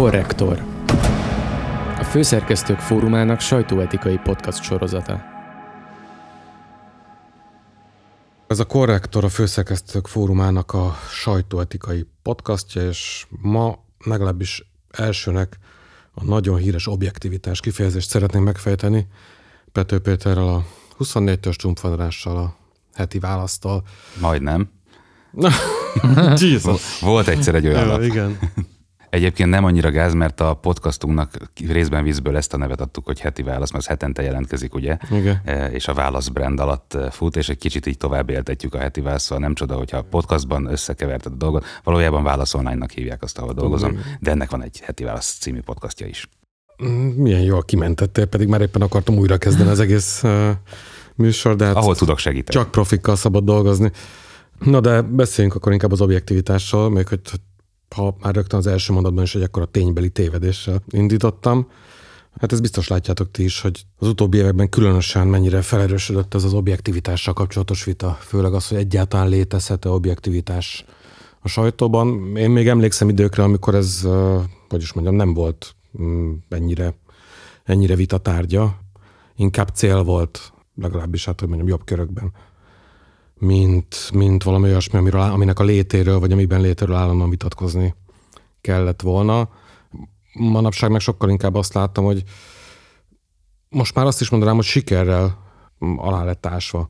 Korrektor. A Főszerkesztők Fórumának sajtóetikai podcast sorozata. Ez a Korrektor a Főszerkesztők Fórumának a sajtóetikai podcastja, és ma legalábbis elsőnek a nagyon híres objektivitás kifejezést szeretnénk megfejteni Pető Péterrel a 24-től Stumpfandrással a heti választal. Majdnem. Jesus. Volt egyszer egy olyan Ja, lap. igen. Egyébként nem annyira gáz, mert a podcastunknak részben vízből ezt a nevet adtuk, hogy heti válasz, mert ez hetente jelentkezik, ugye? Igen. E, És a válasz brand alatt e, fut, és egy kicsit így tovább éltetjük a heti választ, szóval nem csoda, hogyha podcastban összekeverted a dolgot. Valójában válasz online-nak hívják azt, ahol dolgozom, de ennek van egy heti válasz című podcastja is. Mm, Milyen jól kimentettél, pedig már éppen akartam újra kezdeni az egész uh, műsor, de hát Ahol tudok segíteni. csak profikkal szabad dolgozni. Na de beszéljünk akkor inkább az objektivitásról, még hogy ha már rögtön az első mondatban is egy akkora ténybeli tévedéssel indítottam. Hát ez biztos látjátok ti is, hogy az utóbbi években különösen mennyire felerősödött ez az objektivitással kapcsolatos vita, főleg az, hogy egyáltalán létezhet-e objektivitás a sajtóban. Én még emlékszem időkre, amikor ez, hogy is mondjam, nem volt mm, ennyire, ennyire vita tárgya, inkább cél volt, legalábbis hát, hogy mondjam, jobb körökben mint, mint valami olyasmi, amiről, aminek a létéről, vagy amiben létéről állandóan vitatkozni kellett volna. Manapság meg sokkal inkább azt láttam, hogy most már azt is mondanám, hogy sikerrel alá lett ásva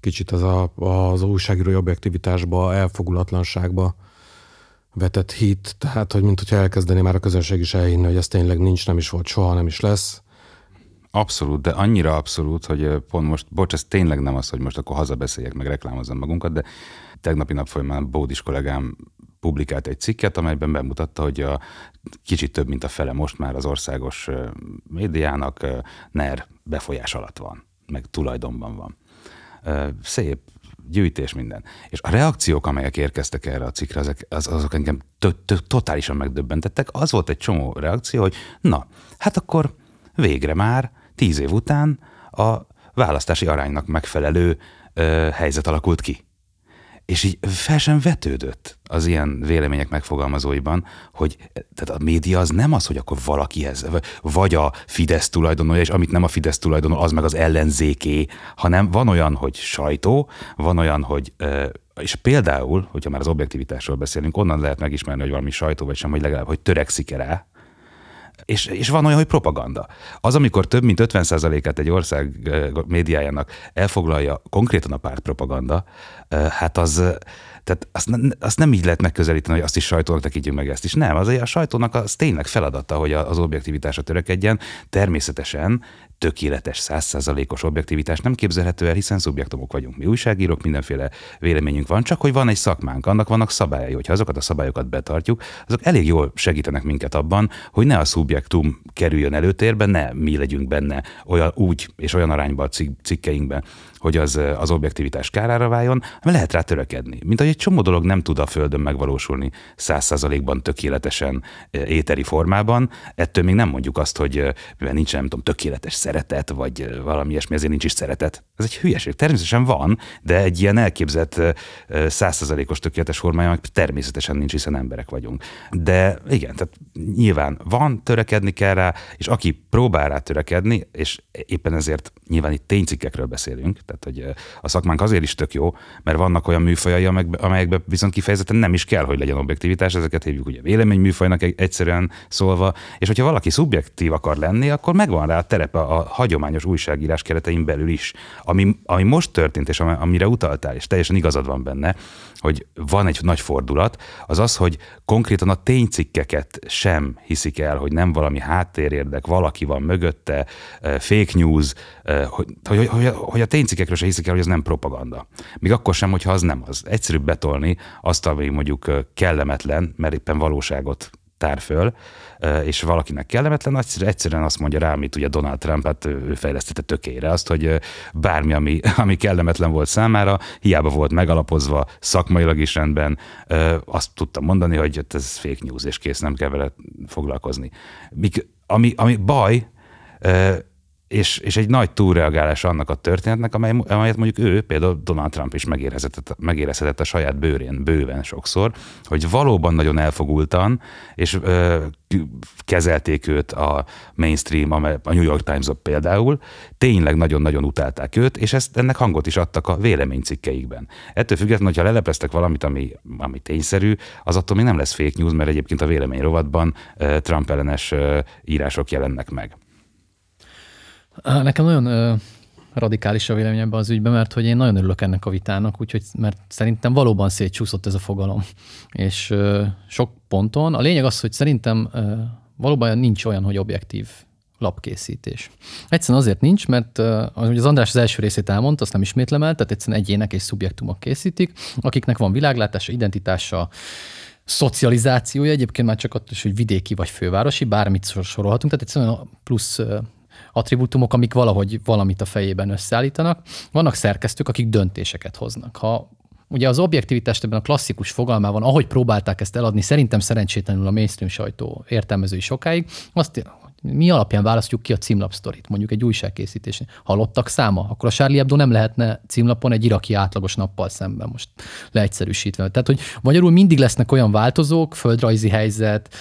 kicsit az a, az újságírói objektivitásba, elfogulatlanságba vetett hit, tehát, hogy mint hogyha elkezdené már a közönség is elhinni, hogy ez tényleg nincs, nem is volt, soha nem is lesz. Abszolút, de annyira abszolút, hogy pont most, bocs, ez tényleg nem az, hogy most akkor hazabeszéljek, meg reklámozzam magunkat, de tegnapi nap folyamán Bódis kollégám publikált egy cikket, amelyben bemutatta, hogy a kicsit több, mint a fele most már az országos médiának NER befolyás alatt van, meg tulajdonban van. Szép gyűjtés minden. És a reakciók, amelyek érkeztek erre a cikkre, azok, az, azok engem to- to- totálisan megdöbbentettek. Az volt egy csomó reakció, hogy na, hát akkor végre már tíz év után a választási aránynak megfelelő ö, helyzet alakult ki. És így fel sem vetődött az ilyen vélemények megfogalmazóiban, hogy tehát a média az nem az, hogy akkor valakihez, vagy a Fidesz tulajdonolja, és amit nem a Fidesz tulajdonol, az meg az ellenzéké, hanem van olyan, hogy sajtó, van olyan, hogy és például, hogyha már az objektivitásról beszélünk, onnan lehet megismerni, hogy valami sajtó vagy sem, hogy legalább, hogy törekszik rá, és, és van olyan, hogy propaganda. Az, amikor több mint 50%-át egy ország médiájának elfoglalja konkrétan a párt propaganda, hát az, tehát azt, azt nem így lehet megközelíteni, hogy azt is sajtónak tekintjük meg ezt is. Nem, azért a sajtónak az tényleg feladata, hogy az objektivitásra törekedjen. Természetesen tökéletes, százszázalékos objektivitás nem képzelhető el, hiszen szubjektumok vagyunk. Mi újságírók, mindenféle véleményünk van, csak hogy van egy szakmánk, annak vannak szabályai. Hogyha azokat a szabályokat betartjuk, azok elég jól segítenek minket abban, hogy ne a szubjektum kerüljön előtérbe, ne mi legyünk benne olyan úgy és olyan arányban a cik- cikkeinkben, hogy az, az objektivitás kárára váljon, hanem lehet rá törekedni. Mint hogy egy csomó dolog nem tud a Földön megvalósulni száz százalékban tökéletesen e, éteri formában, ettől még nem mondjuk azt, hogy e, mivel nincs, nem tudom, tökéletes szeretet, vagy valami ilyesmi, ezért nincs is szeretet. Ez egy hülyeség. Természetesen van, de egy ilyen elképzelt százszázalékos tökéletes formája meg természetesen nincs, hiszen emberek vagyunk. De igen, tehát nyilván van, törekedni kell rá, és aki próbál rá törekedni, és éppen ezért nyilván itt ténycikkekről beszélünk, tehát hogy a szakmánk azért is tök jó, mert vannak olyan műfajai, amelyekbe- amelyekben viszont kifejezetten nem is kell, hogy legyen objektivitás, ezeket hívjuk ugye véleményműfajnak egy- egyszerűen szólva, és hogyha valaki szubjektív akar lenni, akkor megvan rá a terepe a hagyományos újságírás keretein belül is. Ami, ami most történt, és ami- amire utaltál, és teljesen igazad van benne, hogy van egy nagy fordulat, az az, hogy konkrétan a ténycikkeket sem hiszik el, hogy nem valami háttérérdek, valaki van mögötte, fake news, hogy, hogy, hogy, hogy a ténycikkekről se hiszik el, hogy ez nem propaganda. Még akkor sem, hogyha az nem az. Egyszerűbb betolni azt, ami mondjuk kellemetlen, mert éppen valóságot tár föl, és valakinek kellemetlen, egyszerűen, azt mondja rá, amit ugye Donald Trump, hát ő fejlesztette tökére azt, hogy bármi, ami, ami kellemetlen volt számára, hiába volt megalapozva, szakmailag is rendben, azt tudtam mondani, hogy hát ez fake news, és kész, nem kell vele foglalkozni. Míg, ami, ami baj, és, és egy nagy túlreagálás annak a történetnek, amely, amelyet mondjuk ő, például Donald Trump is megérezhetett, megérezhetett a saját bőrén bőven sokszor, hogy valóban nagyon elfogultan, és ö, kezelték őt a mainstream, a New York times például, tényleg nagyon-nagyon utálták őt, és ezt ennek hangot is adtak a véleménycikkeikben. Ettől függetlenül, hogyha lelepleztek valamit, ami, ami tényszerű, az attól még nem lesz fake news, mert egyébként a vélemény rovatban Trump ellenes írások jelennek meg. Nekem nagyon ö, radikális a vélemény ebben az ügyben, mert hogy én nagyon örülök ennek a vitának, úgyhogy mert szerintem valóban szétcsúszott ez a fogalom. És ö, sok ponton. A lényeg az, hogy szerintem ö, valóban nincs olyan, hogy objektív lapkészítés. Egyszerűen azért nincs, mert az András az első részét elmondta, azt nem ismétlem el, tehát egyszerűen egyének és szubjektumok készítik, akiknek van világlátása, identitása, szocializációja, egyébként már csak ott is, hogy vidéki vagy fővárosi, bármit sorolhatunk, tehát egyszerűen plusz attribútumok, amik valahogy valamit a fejében összeállítanak. Vannak szerkesztők, akik döntéseket hoznak. Ha Ugye az objektivitást ebben a klasszikus fogalmában, ahogy próbálták ezt eladni, szerintem szerencsétlenül a mainstream sajtó értelmezői sokáig, azt mi alapján választjuk ki a címlapsztorit, mondjuk egy újságkészítés. Halottak száma, akkor a Charlie Hebdo nem lehetne címlapon egy iraki átlagos nappal szemben, most leegyszerűsítve. Tehát, hogy magyarul mindig lesznek olyan változók, földrajzi helyzet,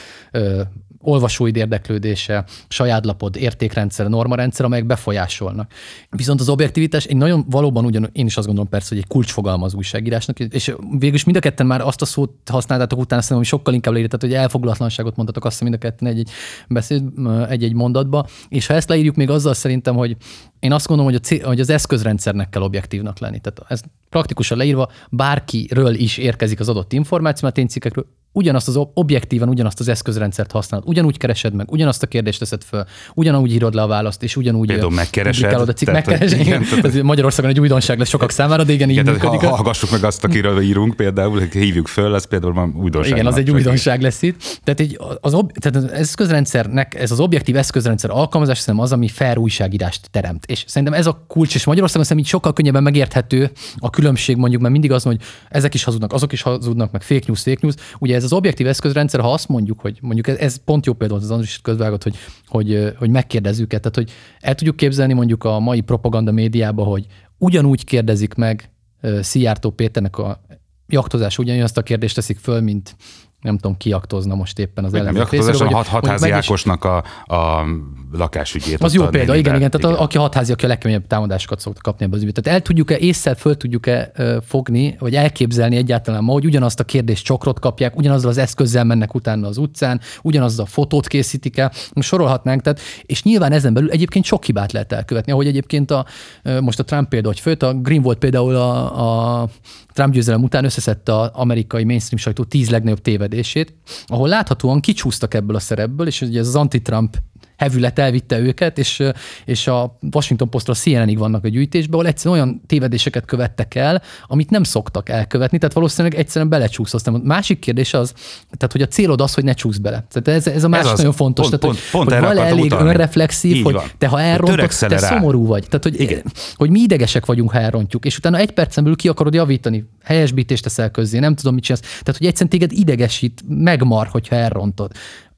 olvasóid érdeklődése, saját lapod, értékrendszer, normarendszer, amelyek befolyásolnak. Viszont az objektivitás egy nagyon valóban ugyan, én is azt gondolom persze, hogy egy kulcsfogalma az újságírásnak, és végül is mind a ketten már azt a szót használtátok utána, szerintem, hogy sokkal inkább leírtatok, hogy elfoglalatlanságot mondtatok azt mind a ketten egy-egy, beszéd, egy-egy mondatba, és ha ezt leírjuk még azzal szerintem, hogy én azt gondolom, hogy, a cél, hogy az eszközrendszernek kell objektívnak lenni. Tehát ez praktikusan leírva bárkiről is érkezik az adott információ, mert én cikkekről ugyanazt az objektívan ugyanazt az eszközrendszert használod, ugyanúgy keresed meg, ugyanazt a kérdést teszed föl, ugyanúgy írod le a választ, és ugyanúgy Például megkeresed. A cikk, tehát, megkeresed. Igen, tehát, ez Magyarországon egy újdonság lesz sokak számára, de igen, igen így működik. Ha, hallgassuk meg azt, akiről írunk például, hívjuk föl, ez például már újdonság. Igen, az egy újdonság lesz itt. Tehát, egy, az, ob, tehát az eszközrendszernek, ez az objektív eszközrendszer alkalmazás szerintem az, ami fair újságírást teremt. És szerintem ez a kulcs, és Magyarországon szerintem így sokkal könnyebben megérthető a különbség mondjuk, mert mindig az, hogy ezek is hazudnak, azok is hazudnak, meg fake news, fake news. Ugye ez az objektív eszközrendszer rendszer, ha azt mondjuk, hogy mondjuk ez, ez pont jó példa az Andris közvágott, hogy, hogy, hogy megkérdezzük -e. tehát hogy el tudjuk képzelni mondjuk a mai propaganda médiába, hogy ugyanúgy kérdezik meg Szijjártó Péternek a jaktozás ugyanazt a kérdést teszik föl, mint nem tudom, kiaktozna most éppen az ellenzék részéről. a hat, hatházi Ákosnak a, a lakásügyét. Az jó példa, igen, igen. Tehát igen. Aki hatházi, aki a legkeményebb támadásokat szokta kapni ebbe az ügyet. Tehát el tudjuk-e, észre föl tudjuk-e fogni, vagy elképzelni egyáltalán ma, hogy ugyanazt a kérdést csokrot kapják, ugyanazzal az eszközzel mennek utána az utcán, ugyanazzal a fotót készítik el, most sorolhatnánk. Tehát, és nyilván ezen belül egyébként sok hibát lehet elkövetni, ahogy egyébként a, most a Trump példa, hogy főt, a Green volt például a, a Trump győzelem után összeszedte az amerikai mainstream sajtó tíz legnagyobb tévedését, ahol láthatóan kicsúsztak ebből a szerepből, és ugye ez az anti-Trump hevület elvitte őket, és, és a Washington Postra a CNN-ig vannak a gyűjtésben, ahol egyszerűen olyan tévedéseket követtek el, amit nem szoktak elkövetni, tehát valószínűleg egyszerűen belecsúszoztam. Másik kérdés az, tehát hogy a célod az, hogy ne csúsz bele. Tehát ez, ez a másik ez nagyon az, fontos. Pont, tehát, pont, hogy, pont hogy elég utalni. önreflexív, Így hogy van. te ha elrontod, te rá. szomorú vagy. Tehát, hogy, Igen. hogy mi idegesek vagyunk, ha elrontjuk, és utána egy percen belül ki akarod javítani, helyesbítést teszel közzé, nem tudom, mit csinálsz. Tehát, hogy egyszerűen téged idegesít, megmar, hogyha elrontod.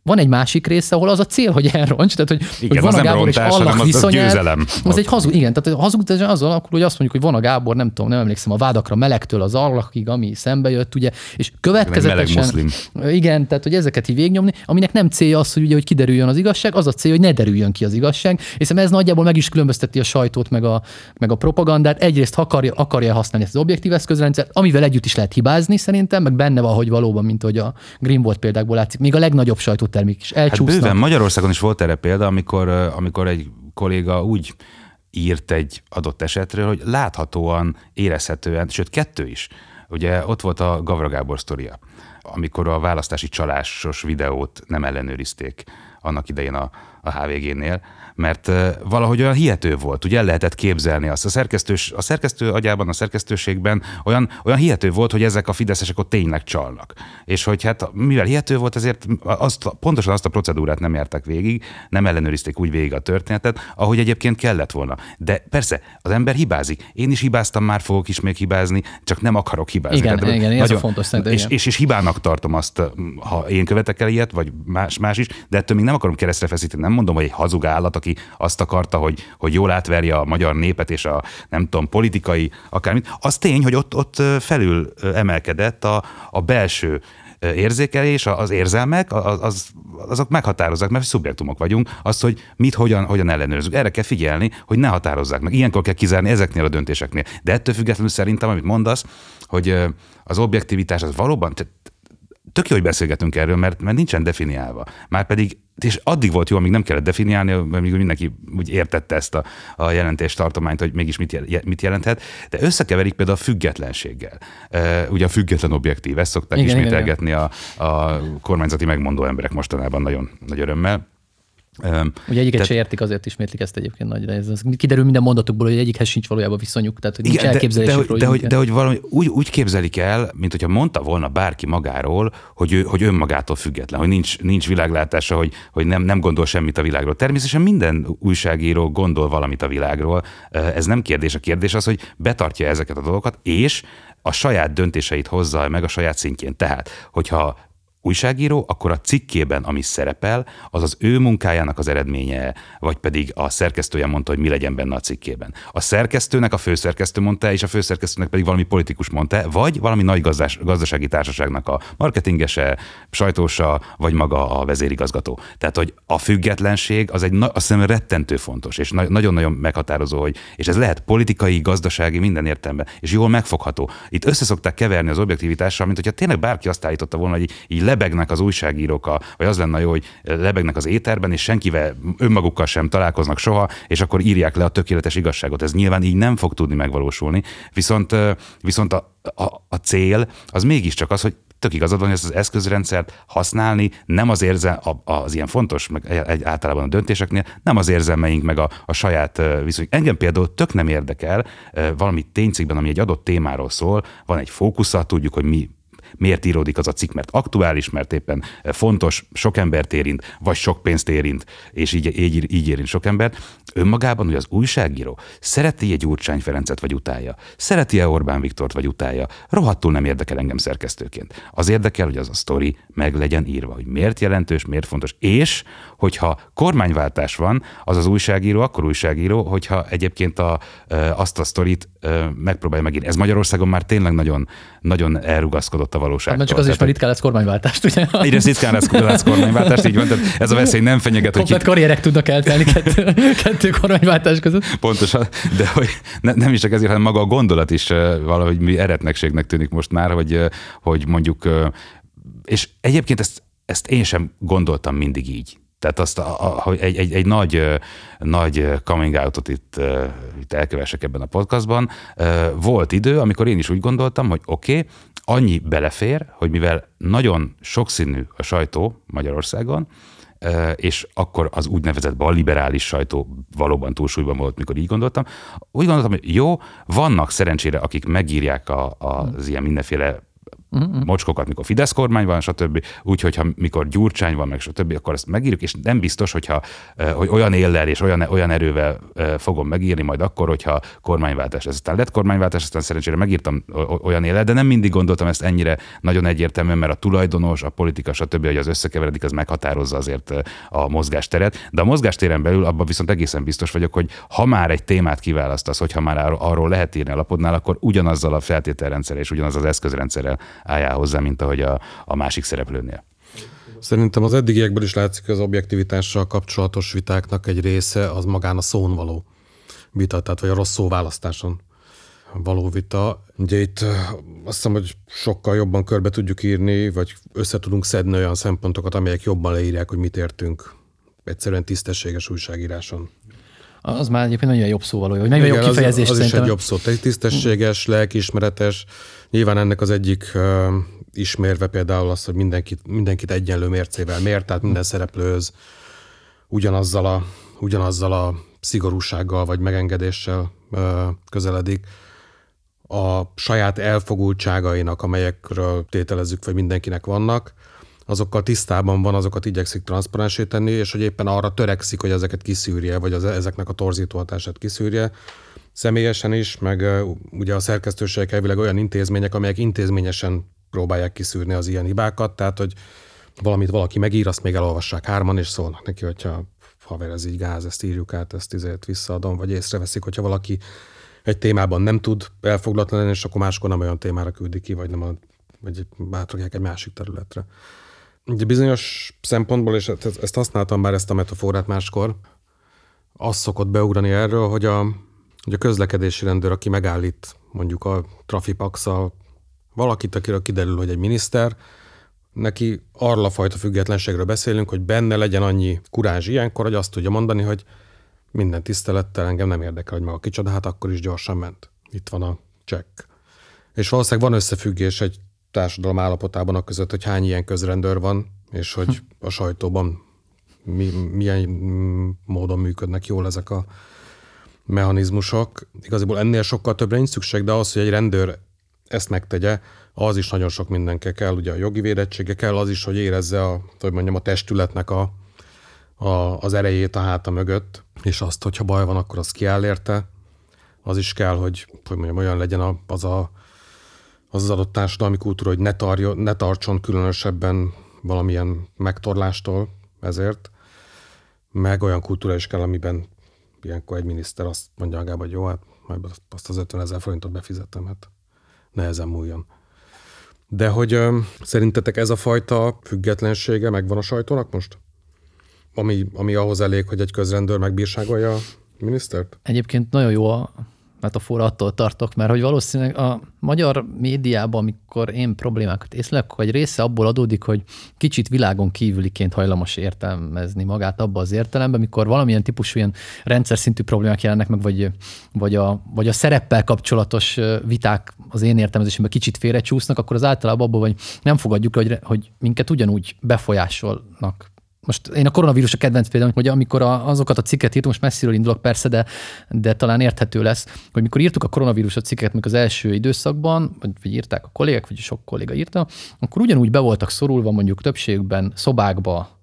Van egy másik része, ahol az a cél, hogy elronts, tehát hogy, igen, hogy van a Gábor rontás, és Allah az, az győzelem. Az egy hazug, igen, tehát hazug az akkor, hogy azt mondjuk, hogy van a Gábor, nem tudom, nem emlékszem, a vádakra melegtől az Allahig, ami szembe jött, ugye, és következetesen. Igen, tehát hogy ezeket így végnyomni, aminek nem célja az, hogy ugye, hogy kiderüljön az igazság, az a cél, hogy ne derüljön ki az igazság. És ez nagyjából meg is különbözteti a sajtót, meg a, meg a propagandát. Egyrészt akarja, akarja használni ezt az objektív eszközrendszert, amivel együtt is lehet hibázni szerintem, meg benne van, hogy valóban, mint hogy a Green volt példákból látszik. Még a legnagyobb sajtót termék is elcsúsznak. Hát bőven Magyarországon is volt erre példa, amikor, amikor egy kolléga úgy írt egy adott esetről, hogy láthatóan, érezhetően, sőt kettő is. Ugye ott volt a Gavra Gábor sztoria, amikor a választási csalásos videót nem ellenőrizték annak idején a, a HVG-nél, mert valahogy olyan hihető volt, ugye el lehetett képzelni azt. A, szerkesztős, a szerkesztő agyában, a szerkesztőségben olyan, olyan hihető volt, hogy ezek a fideszesek ott tényleg csalnak. És hogy hát mivel hihető volt, ezért azt, pontosan azt a procedúrát nem jártak végig, nem ellenőrizték úgy végig a történetet, ahogy egyébként kellett volna. De persze, az ember hibázik. Én is hibáztam, már fogok is még hibázni, csak nem akarok hibázni. Igen, Tehát, igen, nagyon, ez a fontos szerintem. És, és, és, hibának tartom azt, ha én követek el ilyet, vagy más, más is, de ettől még nem akarom keresztre feszíteni, nem mondom, hogy egy hazug állat, aki azt akarta, hogy, hogy jól átverje a magyar népet és a nem tudom, politikai akármit. Az tény, hogy ott, ott felül emelkedett a, a belső érzékelés, az érzelmek, az, az, azok meghatározzák, mert szubjektumok vagyunk, azt, hogy mit, hogyan, hogyan ellenőrzünk. Erre kell figyelni, hogy ne határozzák meg. Ilyenkor kell kizárni ezeknél a döntéseknél. De ettől függetlenül szerintem, amit mondasz, hogy az objektivitás az valóban, tök jó, hogy beszélgetünk erről, mert, mert nincsen definiálva. Márpedig és addig volt jó, amíg nem kellett definiálni, mert mindenki úgy értette ezt a, a jelentés tartományt, hogy mégis mit, jel, mit jelenthet, de összekeverik például a függetlenséggel. Ugye a független objektív, ezt szokták igen, ismételgetni igen, igen. A, a kormányzati megmondó emberek mostanában nagyon nagy örömmel. Ugye egyiket se értik, azért ismétlik ezt egyébként nagyra. Ez, ez kiderül minden mondatukból, hogy egyikhez sincs valójában viszonyuk, tehát hogy nincs Igen, de, de, de, de, hogy, de hogy valami úgy, úgy képzelik el, mint hogyha mondta volna bárki magáról, hogy ő, hogy önmagától független, hogy nincs, nincs világlátása, hogy, hogy nem, nem gondol semmit a világról. Természetesen minden újságíró gondol valamit a világról. Ez nem kérdés. A kérdés az, hogy betartja ezeket a dolgokat, és a saját döntéseit hozza meg a saját szintjén. Tehát, hogyha újságíró, akkor a cikkében, ami szerepel, az az ő munkájának az eredménye, vagy pedig a szerkesztője mondta, hogy mi legyen benne a cikkében. A szerkesztőnek a főszerkesztő mondta, és a főszerkesztőnek pedig valami politikus mondta, vagy valami nagy gazdás, gazdasági társaságnak a marketingese, sajtósa, vagy maga a vezérigazgató. Tehát, hogy a függetlenség az egy, azt hiszem, rettentő fontos, és nagyon-nagyon meghatározó, hogy, és ez lehet politikai, gazdasági, minden értelemben, és jól megfogható. Itt összeszokták keverni az objektivitással, mint hogyha tényleg bárki azt állította volna, hogy így lebegnek az újságírók, a, vagy az lenne jó, hogy lebegnek az éterben, és senkivel önmagukkal sem találkoznak soha, és akkor írják le a tökéletes igazságot. Ez nyilván így nem fog tudni megvalósulni. Viszont, viszont a, a, a cél az mégiscsak az, hogy tök igazad van, hogy ezt az eszközrendszert használni nem az érzel, az ilyen fontos, meg egy, általában a döntéseknél, nem az érzelmeink, meg a, a saját viszony. Engem például tök nem érdekel valami ténycikben, ami egy adott témáról szól, van egy fókusza, tudjuk, hogy mi miért íródik az a cikk, mert aktuális, mert éppen fontos, sok embert érint, vagy sok pénzt érint, és így, így, így érint sok embert. Önmagában, hogy az újságíró szereti egy Gyurcsány Ferencet, vagy utálja, szereti-e Orbán Viktort, vagy utálja, rohadtul nem érdekel engem szerkesztőként. Az érdekel, hogy az a sztori meg legyen írva, hogy miért jelentős, miért fontos, és hogyha kormányváltás van, az az újságíró akkor újságíró, hogyha egyébként a, azt a sztorit megpróbálja megírni. Ez Magyarországon már tényleg nagyon, nagyon elrugaszkodott a valóság. Hát, csak az is, mert ritkán lesz kormánywáltást, ugye? Egyre ritkán lesz, lesz kormánywáltást, így van. Tehát ez a veszély nem fenyeget. Komplet hogy karrierek tudnak eltelni kettő, kettő kormányváltás között. Pontosan, de hogy ne, nem is csak ezért, hanem maga a gondolat is valahogy mi eretnekségnek tűnik most már, hogy, hogy mondjuk, és egyébként ezt, ezt én sem gondoltam mindig így. Tehát azt, hogy egy, egy, egy nagy, nagy coming out-ot itt, itt elkövessek ebben a podcastban. Volt idő, amikor én is úgy gondoltam, hogy oké, okay, annyi belefér, hogy mivel nagyon sokszínű a sajtó Magyarországon, és akkor az úgynevezett balliberális sajtó valóban túlsúlyban volt, mikor így gondoltam. Úgy gondoltam, hogy jó, vannak szerencsére, akik megírják a, az ilyen mindenféle uh-huh. mocskokat, mikor Fidesz kormány van, stb. Úgyhogy ha mikor Gyurcsány van, meg stb., akkor ezt megírjuk, és nem biztos, hogyha, hogy olyan éllel és olyan, olyan erővel fogom megírni majd akkor, hogyha kormányváltás. Ez aztán lett kormányváltás, aztán szerencsére megírtam olyan éllel, de nem mindig gondoltam ezt ennyire nagyon egyértelműen, mert a tulajdonos, a politika, stb., hogy az összekeveredik, az meghatározza azért a mozgásteret. De a mozgástéren belül abban viszont egészen biztos vagyok, hogy ha már egy témát kiválasztasz, hogyha már arról lehet írni a lapodnál, akkor ugyanazzal a feltételrendszerrel és ugyanaz az eszközrendszerrel álljál hozzá, mint ahogy a, a másik szereplőnél. Szerintem az eddigiekből is látszik, hogy az objektivitással kapcsolatos vitáknak egy része az magán a szón való vita, tehát vagy a rossz szóválasztáson való vita. Ugye itt azt hiszem, hogy sokkal jobban körbe tudjuk írni, vagy össze tudunk szedni olyan szempontokat, amelyek jobban leírják, hogy mit értünk egyszerűen tisztességes újságíráson. Az már egyébként nagyon jobb szóval, hogy nagyon jobb kifejezés az, az is egy jobb szó. Tisztességes, lelkiismeretes. Nyilván ennek az egyik uh, ismérve például az, hogy mindenkit, mindenkit egyenlő mércével mér, tehát minden szereplőhöz ugyanazzal a, ugyanazzal a szigorúsággal vagy megengedéssel uh, közeledik a saját elfogultságainak, amelyekről tételezzük, hogy mindenkinek vannak, azokkal tisztában van, azokat igyekszik transzparensé tenni, és hogy éppen arra törekszik, hogy ezeket kiszűrje, vagy az, ezeknek a torzító hatását kiszűrje. Személyesen is, meg ugye a szerkesztőségek elvileg olyan intézmények, amelyek intézményesen próbálják kiszűrni az ilyen hibákat, tehát hogy valamit valaki megír, azt még elolvassák hárman, és szólnak neki, hogyha haver, ez így gáz, ezt írjuk át, ezt izért visszaadom, vagy észreveszik, hogyha valaki egy témában nem tud elfoglatlan lenni, és akkor máskor nem olyan témára küldi ki, vagy nem a, vagy átrakják egy másik területre. Ugye bizonyos szempontból, és ezt használtam már ezt a metaforát máskor, az szokott beugrani erről, hogy a, hogy a közlekedési rendőr, aki megállít mondjuk a trafipax valakit, akiről kiderül, hogy egy miniszter, neki arra fajta függetlenségről beszélünk, hogy benne legyen annyi kurázs ilyenkor, hogy azt tudja mondani, hogy minden tisztelettel engem nem érdekel, hogy maga kicsoda, hát akkor is gyorsan ment. Itt van a csekk. És valószínűleg van összefüggés egy társadalom állapotában a között, hogy hány ilyen közrendőr van, és hogy a sajtóban mi, milyen módon működnek jól ezek a mechanizmusok. Igaziból ennél sokkal többre nincs szükség, de az, hogy egy rendőr ezt megtegye, az is nagyon sok mindenke kell, ugye a jogi védettsége kell, az is, hogy érezze a, hogy mondjam, a testületnek a, a, az erejét a háta mögött, és azt, hogyha baj van, akkor az kiáll érte. Az is kell, hogy, hogy mondjam, olyan legyen az, a, az az adott társadalmi kultúra, hogy ne, tarjo, ne tartson különösebben valamilyen megtorlástól ezért, meg olyan kultúra is kell, amiben ilyenkor egy miniszter azt mondja magába, hogy jó, hát majd azt az 50 ezer forintot befizettem, hát nehezen múljon. De hogy ö, szerintetek ez a fajta függetlensége megvan a sajtónak most? Ami, ami ahhoz elég, hogy egy közrendőr megbírságolja a minisztert? Egyébként nagyon jó a metafora attól tartok, mert hogy valószínűleg a magyar médiában, amikor én problémákat észlek, hogy része abból adódik, hogy kicsit világon kívüliként hajlamos értelmezni magát abba az értelemben, mikor valamilyen típusú ilyen rendszer szintű problémák jelennek meg, vagy, vagy, a, vagy a szereppel kapcsolatos viták az én értelmezésemben kicsit félrecsúsznak, akkor az általában abból, hogy nem fogadjuk, hogy, hogy minket ugyanúgy befolyásolnak most én a koronavírus a kedvenc például, hogy amikor a, azokat a cikket írtunk, most messziről indulok persze, de, de talán érthető lesz, hogy mikor írtuk a koronavírus a cikket, még az első időszakban, vagy, vagy írták a kollégák, vagy sok kolléga írta, akkor ugyanúgy be voltak szorulva mondjuk többségükben szobákba,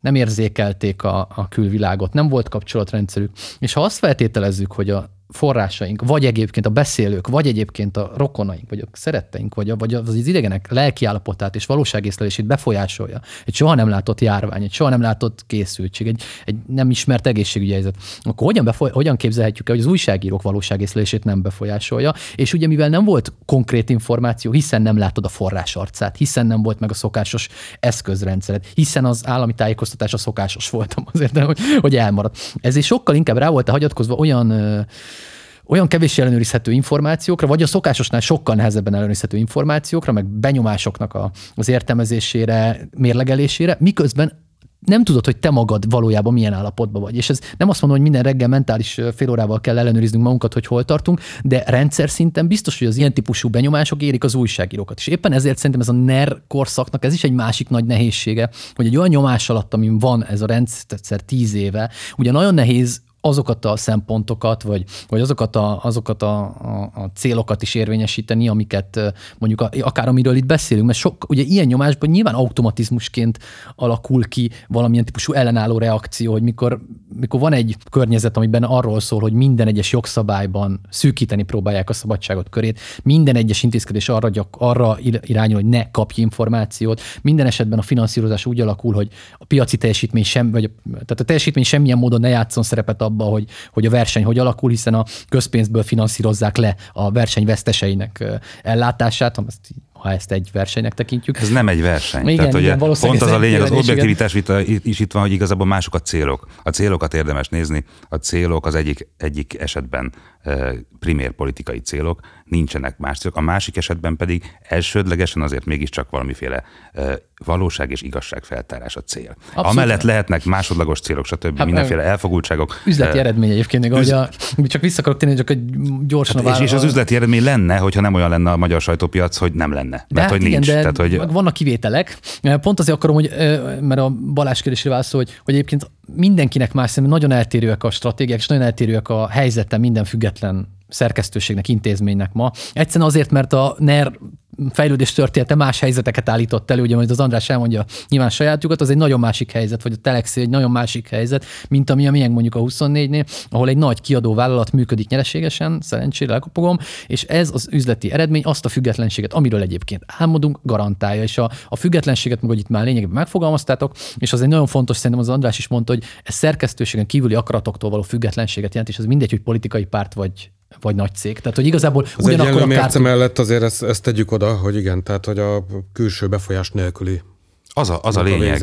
nem érzékelték a, a külvilágot, nem volt kapcsolatrendszerük. És ha azt feltételezzük, hogy a forrásaink, vagy egyébként a beszélők, vagy egyébként a rokonaink, vagy a szeretteink, vagy, a, vagy az idegenek lelkiállapotát és valóságészlelését befolyásolja. Egy soha nem látott járvány, egy soha nem látott készültség, egy, egy nem ismert egészségügyi helyzet. Akkor hogyan, befoly, hogyan képzelhetjük el, hogy az újságírók valóságészlelését nem befolyásolja, és ugye mivel nem volt konkrét információ, hiszen nem látod a forrás arcát, hiszen nem volt meg a szokásos eszközrendszered, hiszen az állami tájékoztatás a szokásos voltam azért, hogy, hogy elmaradt. Ezért sokkal inkább rá volt hagyatkozva olyan olyan kevés ellenőrizhető információkra, vagy a szokásosnál sokkal nehezebben ellenőrizhető információkra, meg benyomásoknak a, az értelmezésére, mérlegelésére, miközben nem tudod, hogy te magad valójában milyen állapotban vagy. És ez nem azt mondom, hogy minden reggel mentális fél órával kell ellenőriznünk magunkat, hogy hol tartunk, de rendszer szinten biztos, hogy az ilyen típusú benyomások érik az újságírókat. És éppen ezért szerintem ez a NER korszaknak ez is egy másik nagy nehézsége, hogy egy olyan nyomás alatt, amin van ez a rendszer tíz éve, ugye nagyon nehéz azokat a szempontokat, vagy, vagy azokat, a, azokat a, a, a célokat is érvényesíteni, amiket mondjuk a, akár amiről itt beszélünk, mert sok, ugye ilyen nyomásban nyilván automatizmusként alakul ki valamilyen típusú ellenálló reakció, hogy mikor, mikor van egy környezet, amiben arról szól, hogy minden egyes jogszabályban szűkíteni próbálják a szabadságot körét, minden egyes intézkedés arra, gyak, arra irányul, hogy ne kapj információt, minden esetben a finanszírozás úgy alakul, hogy a piaci teljesítmény sem, vagy a, tehát a teljesítmény semmilyen módon ne játszon szerepet abba, hogy, hogy a verseny hogy alakul, hiszen a közpénzből finanszírozzák le a verseny veszteseinek ellátását, ha ezt ha ezt egy versenynek tekintjük. Ez nem egy verseny. Igen, Tehát, igen, ugye, pont az a lényeg, az objektivitás vita is itt van, hogy igazából mások a célok. A célokat érdemes nézni. A célok az egyik, egyik esetben primér politikai célok, nincsenek más célok. A másik esetben pedig elsődlegesen azért mégiscsak valamiféle valóság és igazság feltárás a cél. Abszolút. Amellett lehetnek másodlagos célok, stb. Hát, mindenféle elfogultságok. Üzleti eredmény egyébként, még üz... ahogy a, csak vissza akarok tenni, csak egy gyorsan hát, és, és az üzleti eredmény lenne, hogyha nem olyan lenne a magyar sajtópiac, hogy nem lenne. De mert hát hogy igen, nincs. De Tehát, hogy... Vannak kivételek. Pont azért akarom, hogy, mert a Balázs kérdésére válaszol, hogy, hogy egyébként mindenkinek más szerintem nagyon eltérőek a stratégiák, és nagyon eltérőek a helyzete minden független szerkesztőségnek, intézménynek ma. Egyszerűen azért, mert a NER fejlődés története más helyzeteket állított elő, ugye majd az András elmondja nyilván sajátjukat, az egy nagyon másik helyzet, vagy a Telexi egy nagyon másik helyzet, mint ami a miénk mondjuk a 24-nél, ahol egy nagy kiadó vállalat működik nyereségesen, szerencsére lekopogom, és ez az üzleti eredmény azt a függetlenséget, amiről egyébként álmodunk, garantálja, és a, a függetlenséget, meg hogy itt már lényegében megfogalmaztátok, és az egy nagyon fontos, szerintem az András is mondta, hogy ez szerkesztőségen kívüli akaratoktól való függetlenséget jelent, és ez mindegy, hogy politikai párt vagy vagy nagy cég. Tehát, hogy igazából Az ugyanakkor a mérce kárt... mellett azért ezt, ezt tegyük oda, hogy igen, tehát hogy a külső befolyás nélküli Az a, az a lényeg.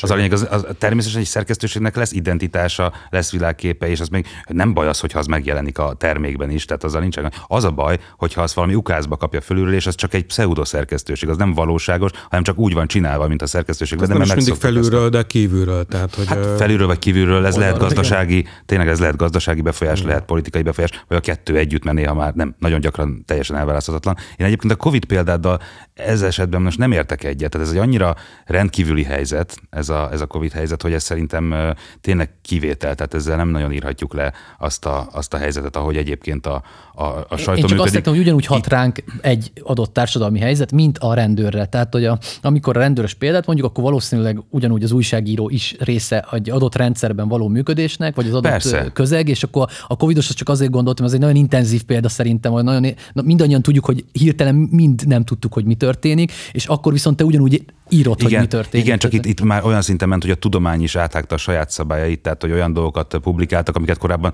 Az a lényeg, az, az, természetesen egy szerkesztőségnek lesz identitása, lesz világképe, és az még nem baj az, hogyha az megjelenik a termékben is, tehát azzal nincsen. Az a baj, hogyha az valami ukázba kapja fölülről, és az csak egy pseudo szerkesztőség, az nem valóságos, hanem csak úgy van csinálva, mint a szerkesztőség. Ez nem is mindig felülről, de kívülről. Tehát, hogy Hát felülről vagy kívülről, ez lehet oldalról, gazdasági, tényleg ez lehet gazdasági befolyás, lehet politikai befolyás, vagy a kettő együtt, mert néha már nem, nagyon gyakran teljesen elválaszthatatlan. Én egyébként a Covid példáddal ez esetben most nem értek egyet. Tehát ez egy annyira rendkívüli helyzet, ez a, ez a Covid helyzet, hogy ez szerintem tényleg kivétel, tehát ezzel nem nagyon írhatjuk le azt a, azt a helyzetet, ahogy egyébként a, a, a sajtó Én csak működik. azt tettem, hogy ugyanúgy hat ránk egy adott társadalmi helyzet, mint a rendőrre. Tehát, hogy a, amikor a rendőrös példát mondjuk, akkor valószínűleg ugyanúgy az újságíró is része egy adott rendszerben való működésnek, vagy az adott Persze. közeg, és akkor a covidos csak azért gondoltam, ez egy nagyon intenzív példa szerintem, hogy nagyon, na, mindannyian tudjuk, hogy hirtelen mind nem tudtuk, hogy mi történik, és akkor viszont te ugyanúgy írod, hogy mi történik. Igen, csak itt, itt már olyan szinten ment, hogy a tudomány is áthágta a saját szabályait, tehát hogy olyan dolgokat publikáltak, amiket korábban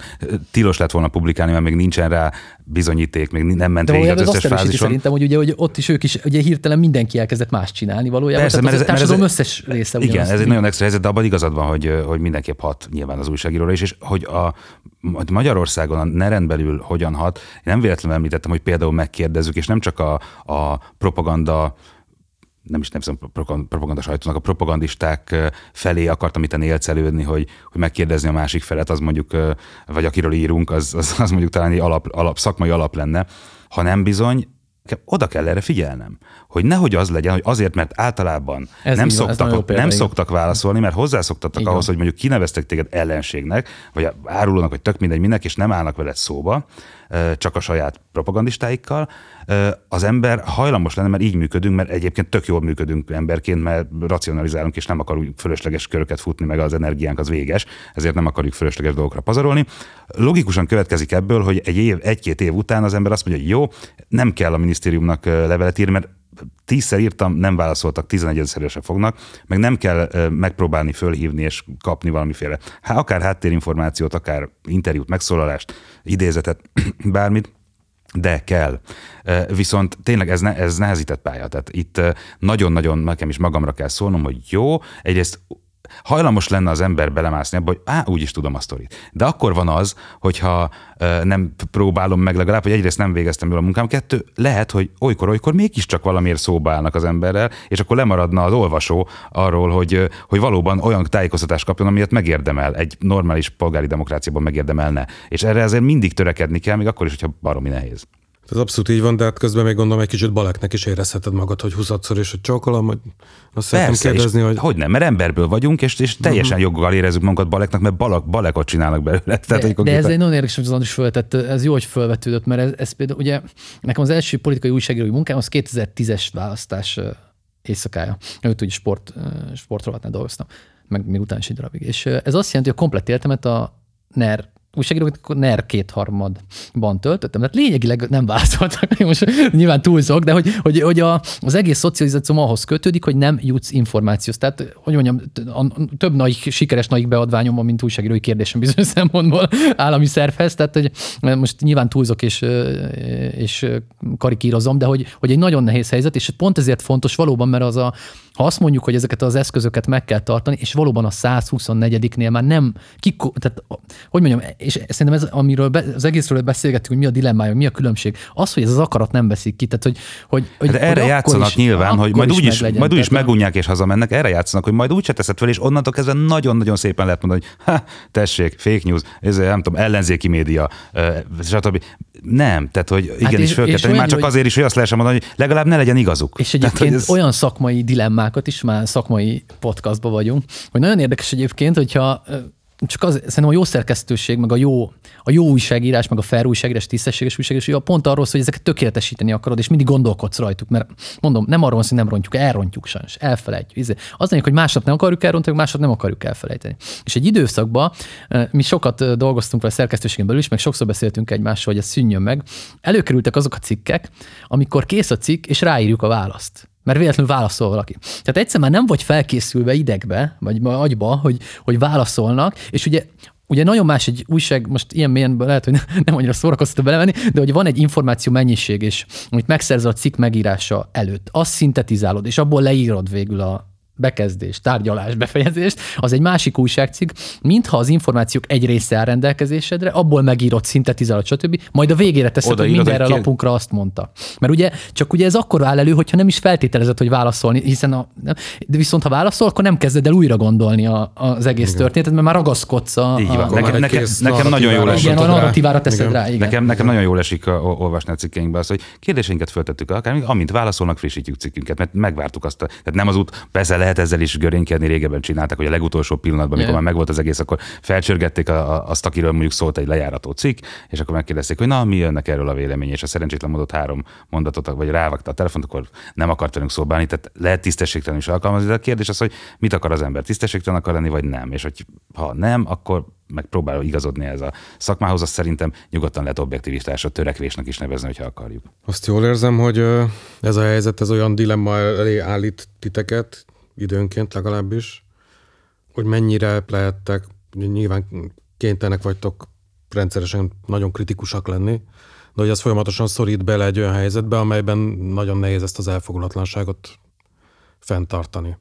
tilos lett volna publikálni, mert még nincsen rá bizonyíték, még nem ment De végig az azt összes fázison. szerintem, hogy ugye hogy ott is ők is, ugye hirtelen mindenki elkezdett más csinálni valójában. Persze, tehát mert az ez- a mert ez- társadalom összes része Igen, ez egy így. nagyon extra helyzet, de abban igazad van, hogy, hogy mindenképp hat nyilván az újságíróra is, és hogy a Magyarországon a neren belül hogyan hat. Én nem véletlenül említettem, hogy például megkérdezzük, és nem csak a, a propaganda nem is nevezem propaganda sajtónak, a propagandisták felé akartam itt élcelődni, hogy, hogy megkérdezni a másik felet, az mondjuk, vagy akiről írunk, az, az, az mondjuk talán egy alap, alap, szakmai alap lenne. Ha nem bizony, oda kell erre figyelnem, hogy nehogy az legyen, hogy azért, mert általában Ez nem, van, szoktak, példa, nem igen. szoktak válaszolni, mert hozzászoktattak Így ahhoz, van. hogy mondjuk kineveztek téged ellenségnek, vagy árulónak, vagy tök mindegy minek, és nem állnak veled szóba, csak a saját propagandistáikkal, az ember hajlamos lenne, mert így működünk, mert egyébként tök jól működünk emberként, mert racionalizálunk, és nem akarunk fölösleges köröket futni, meg az energiánk az véges, ezért nem akarjuk fölösleges dolgokra pazarolni. Logikusan következik ebből, hogy egy év, egy-két év után az ember azt mondja, hogy jó, nem kell a minisztériumnak levelet írni, mert tízszer írtam, nem válaszoltak, tizenegyszerre se fognak, meg nem kell megpróbálni fölhívni és kapni valamiféle, hát akár háttérinformációt, akár interjút, megszólalást, idézetet, bármit, de kell. Viszont tényleg ez, ne, ez nehezített pálya. Tehát itt nagyon-nagyon nekem is magamra kell szólnom, hogy jó, egyrészt hajlamos lenne az ember belemászni abba, hogy á, úgy is tudom a sztorit. De akkor van az, hogyha nem próbálom meg legalább, hogy egyrészt nem végeztem jól a munkám, kettő, lehet, hogy olykor-olykor mégiscsak valamiért szóba állnak az emberrel, és akkor lemaradna az olvasó arról, hogy, hogy valóban olyan tájékoztatást kapjon, amilyet megérdemel, egy normális polgári demokráciában megérdemelne. És erre azért mindig törekedni kell, még akkor is, hogyha baromi nehéz. Ez abszolút így van, de hát közben még gondolom egy kicsit baleknek is érezheted magad, hogy 20 is, hogy csókolom, hogy azt szeretném kérdezni, és hogy hogy nem, mert emberből vagyunk, és, és teljesen joggal érezzük magunkat baleknak, mert balak, balekot csinálnak belőle. Tehát, De, de ez egy nagyon érdekes, hogy Andris föltett, ez jó, hogy fölvetődött, mert ez, ez például ugye nekem az első politikai újságírói munkám az 2010-es választás éjszakája. Előtt ugye sport, sportrovatnál dolgoztam, meg még utána is egy darabig. És ez azt jelenti, hogy a komplett életemet a NER újságírók NER kétharmadban töltöttem, tehát lényegileg nem válaszoltak, most nyilván túlzok, de hogy, hogy, hogy a, az egész szocializáció ahhoz kötődik, hogy nem jutsz információhoz. Tehát, hogy mondjam, a, több nagy, sikeres nagy beadványom van, mint újságírói kérdésem bizonyos szempontból állami szervhez, tehát hogy most nyilván túlzok és, és karikírozom, de hogy, hogy egy nagyon nehéz helyzet, és pont ezért fontos valóban, mert az a, ha azt mondjuk, hogy ezeket az eszközöket meg kell tartani, és valóban a 124-nél már nem, kiko, tehát, hogy mondjam, és szerintem ez, amiről be, az egészről beszélgettünk, hogy mi a dilemmája, mi a különbség, az, hogy ez az akarat nem veszik ki, tehát hogy, hogy, hogy Hát erre hogy játszanak is, nyilván, hogy majd úgyis, majd Tehát, megunják és hazamennek, erre játszanak, hogy majd úgy se teszed fel, és onnantól kezdve nagyon-nagyon szépen lehet mondani, hogy ha, tessék, fake news, ez nem tudom, ellenzéki média, stb. Nem, tehát hogy igenis Hát és- föl kell tenni, már csak hogy- azért is, hogy azt lehessen mondani, hogy legalább ne legyen igazuk. És Tehát, egyébként hogy ez- olyan szakmai dilemmákat is, már szakmai podcastban vagyunk, hogy nagyon érdekes egyébként, hogyha csak az, szerintem a jó szerkesztőség, meg a jó, a jó újságírás, meg a fair újságírás, tisztességes újságírás, pont arról szól, hogy ezeket tökéletesíteni akarod, és mindig gondolkodsz rajtuk, mert mondom, nem arról hogy nem rontjuk, elrontjuk sajnos, elfelejtjük. Izé, Az lényeg, hogy másnap nem akarjuk elrontani, másnap nem akarjuk elfelejteni. És egy időszakban mi sokat dolgoztunk vele szerkesztőségen belül is, meg sokszor beszéltünk egymással, hogy ez szűnjön meg. Előkerültek azok a cikkek, amikor kész a cikk, és ráírjuk a választ mert véletlenül válaszol valaki. Tehát egyszer már nem vagy felkészülve idegbe, vagy agyba, hogy, hogy válaszolnak, és ugye Ugye nagyon más egy újság, most ilyen mélyen lehet, hogy nem annyira szórakoztató belemenni, de hogy van egy információ mennyiség, és amit megszerzel a cikk megírása előtt, azt szintetizálod, és abból leírod végül a, bekezdés, tárgyalás, befejezést, az egy másik újságcikk, mintha az információk egy része áll rendelkezésedre, abból megírott, szintetizálod, stb. Majd a végére teszed, hogy mindenre a lapunkra azt mondta. Mert ugye csak ugye ez akkor áll elő, hogyha nem is feltételezed, hogy válaszolni, hiszen a, de viszont ha válaszol, akkor nem kezded el újra gondolni a, az egész igen. történetet, mert már ragaszkodsz a... Így van. A, nekem, nekem, nekem nagyon jól esik. Igen, a narratívára teszed igen. rá. Igen. Nekem, nekem nagyon jól esik a, olvasni a cikkeinkbe azt, hogy kérdéseinket föltettük akár, amint válaszolnak, frissítjük cikkünket, mert megvártuk azt. A, tehát nem az út, persze lehet ezzel is görénykedni, régebben csinálták, hogy a legutolsó pillanatban, amikor yeah. már megvolt az egész, akkor felcsörgették a, a, azt, akiről mondjuk szólt egy lejárató cikk, és akkor megkérdezték, hogy na, mi jönnek erről a vélemény, és a szerencsétlen mondott három mondatot, vagy rávágta a telefont, akkor nem akart velünk szóbálni, tehát lehet tisztességtelen is alkalmazni, de a kérdés az, hogy mit akar az ember, tisztességtelen akar lenni, vagy nem, és hogy ha nem, akkor megpróbál igazodni ez a szakmához, azt szerintem nyugodtan lehet objektivitásra törekvésnek is nevezni, hogyha akarjuk. Azt jól érzem, hogy ez a helyzet, ez olyan dilemma elé állít titeket, időnként legalábbis, hogy mennyire lehettek, nyilván kénytelenek vagytok rendszeresen nagyon kritikusak lenni, de hogy az folyamatosan szorít bele egy olyan helyzetbe, amelyben nagyon nehéz ezt az elfogulatlanságot fenntartani.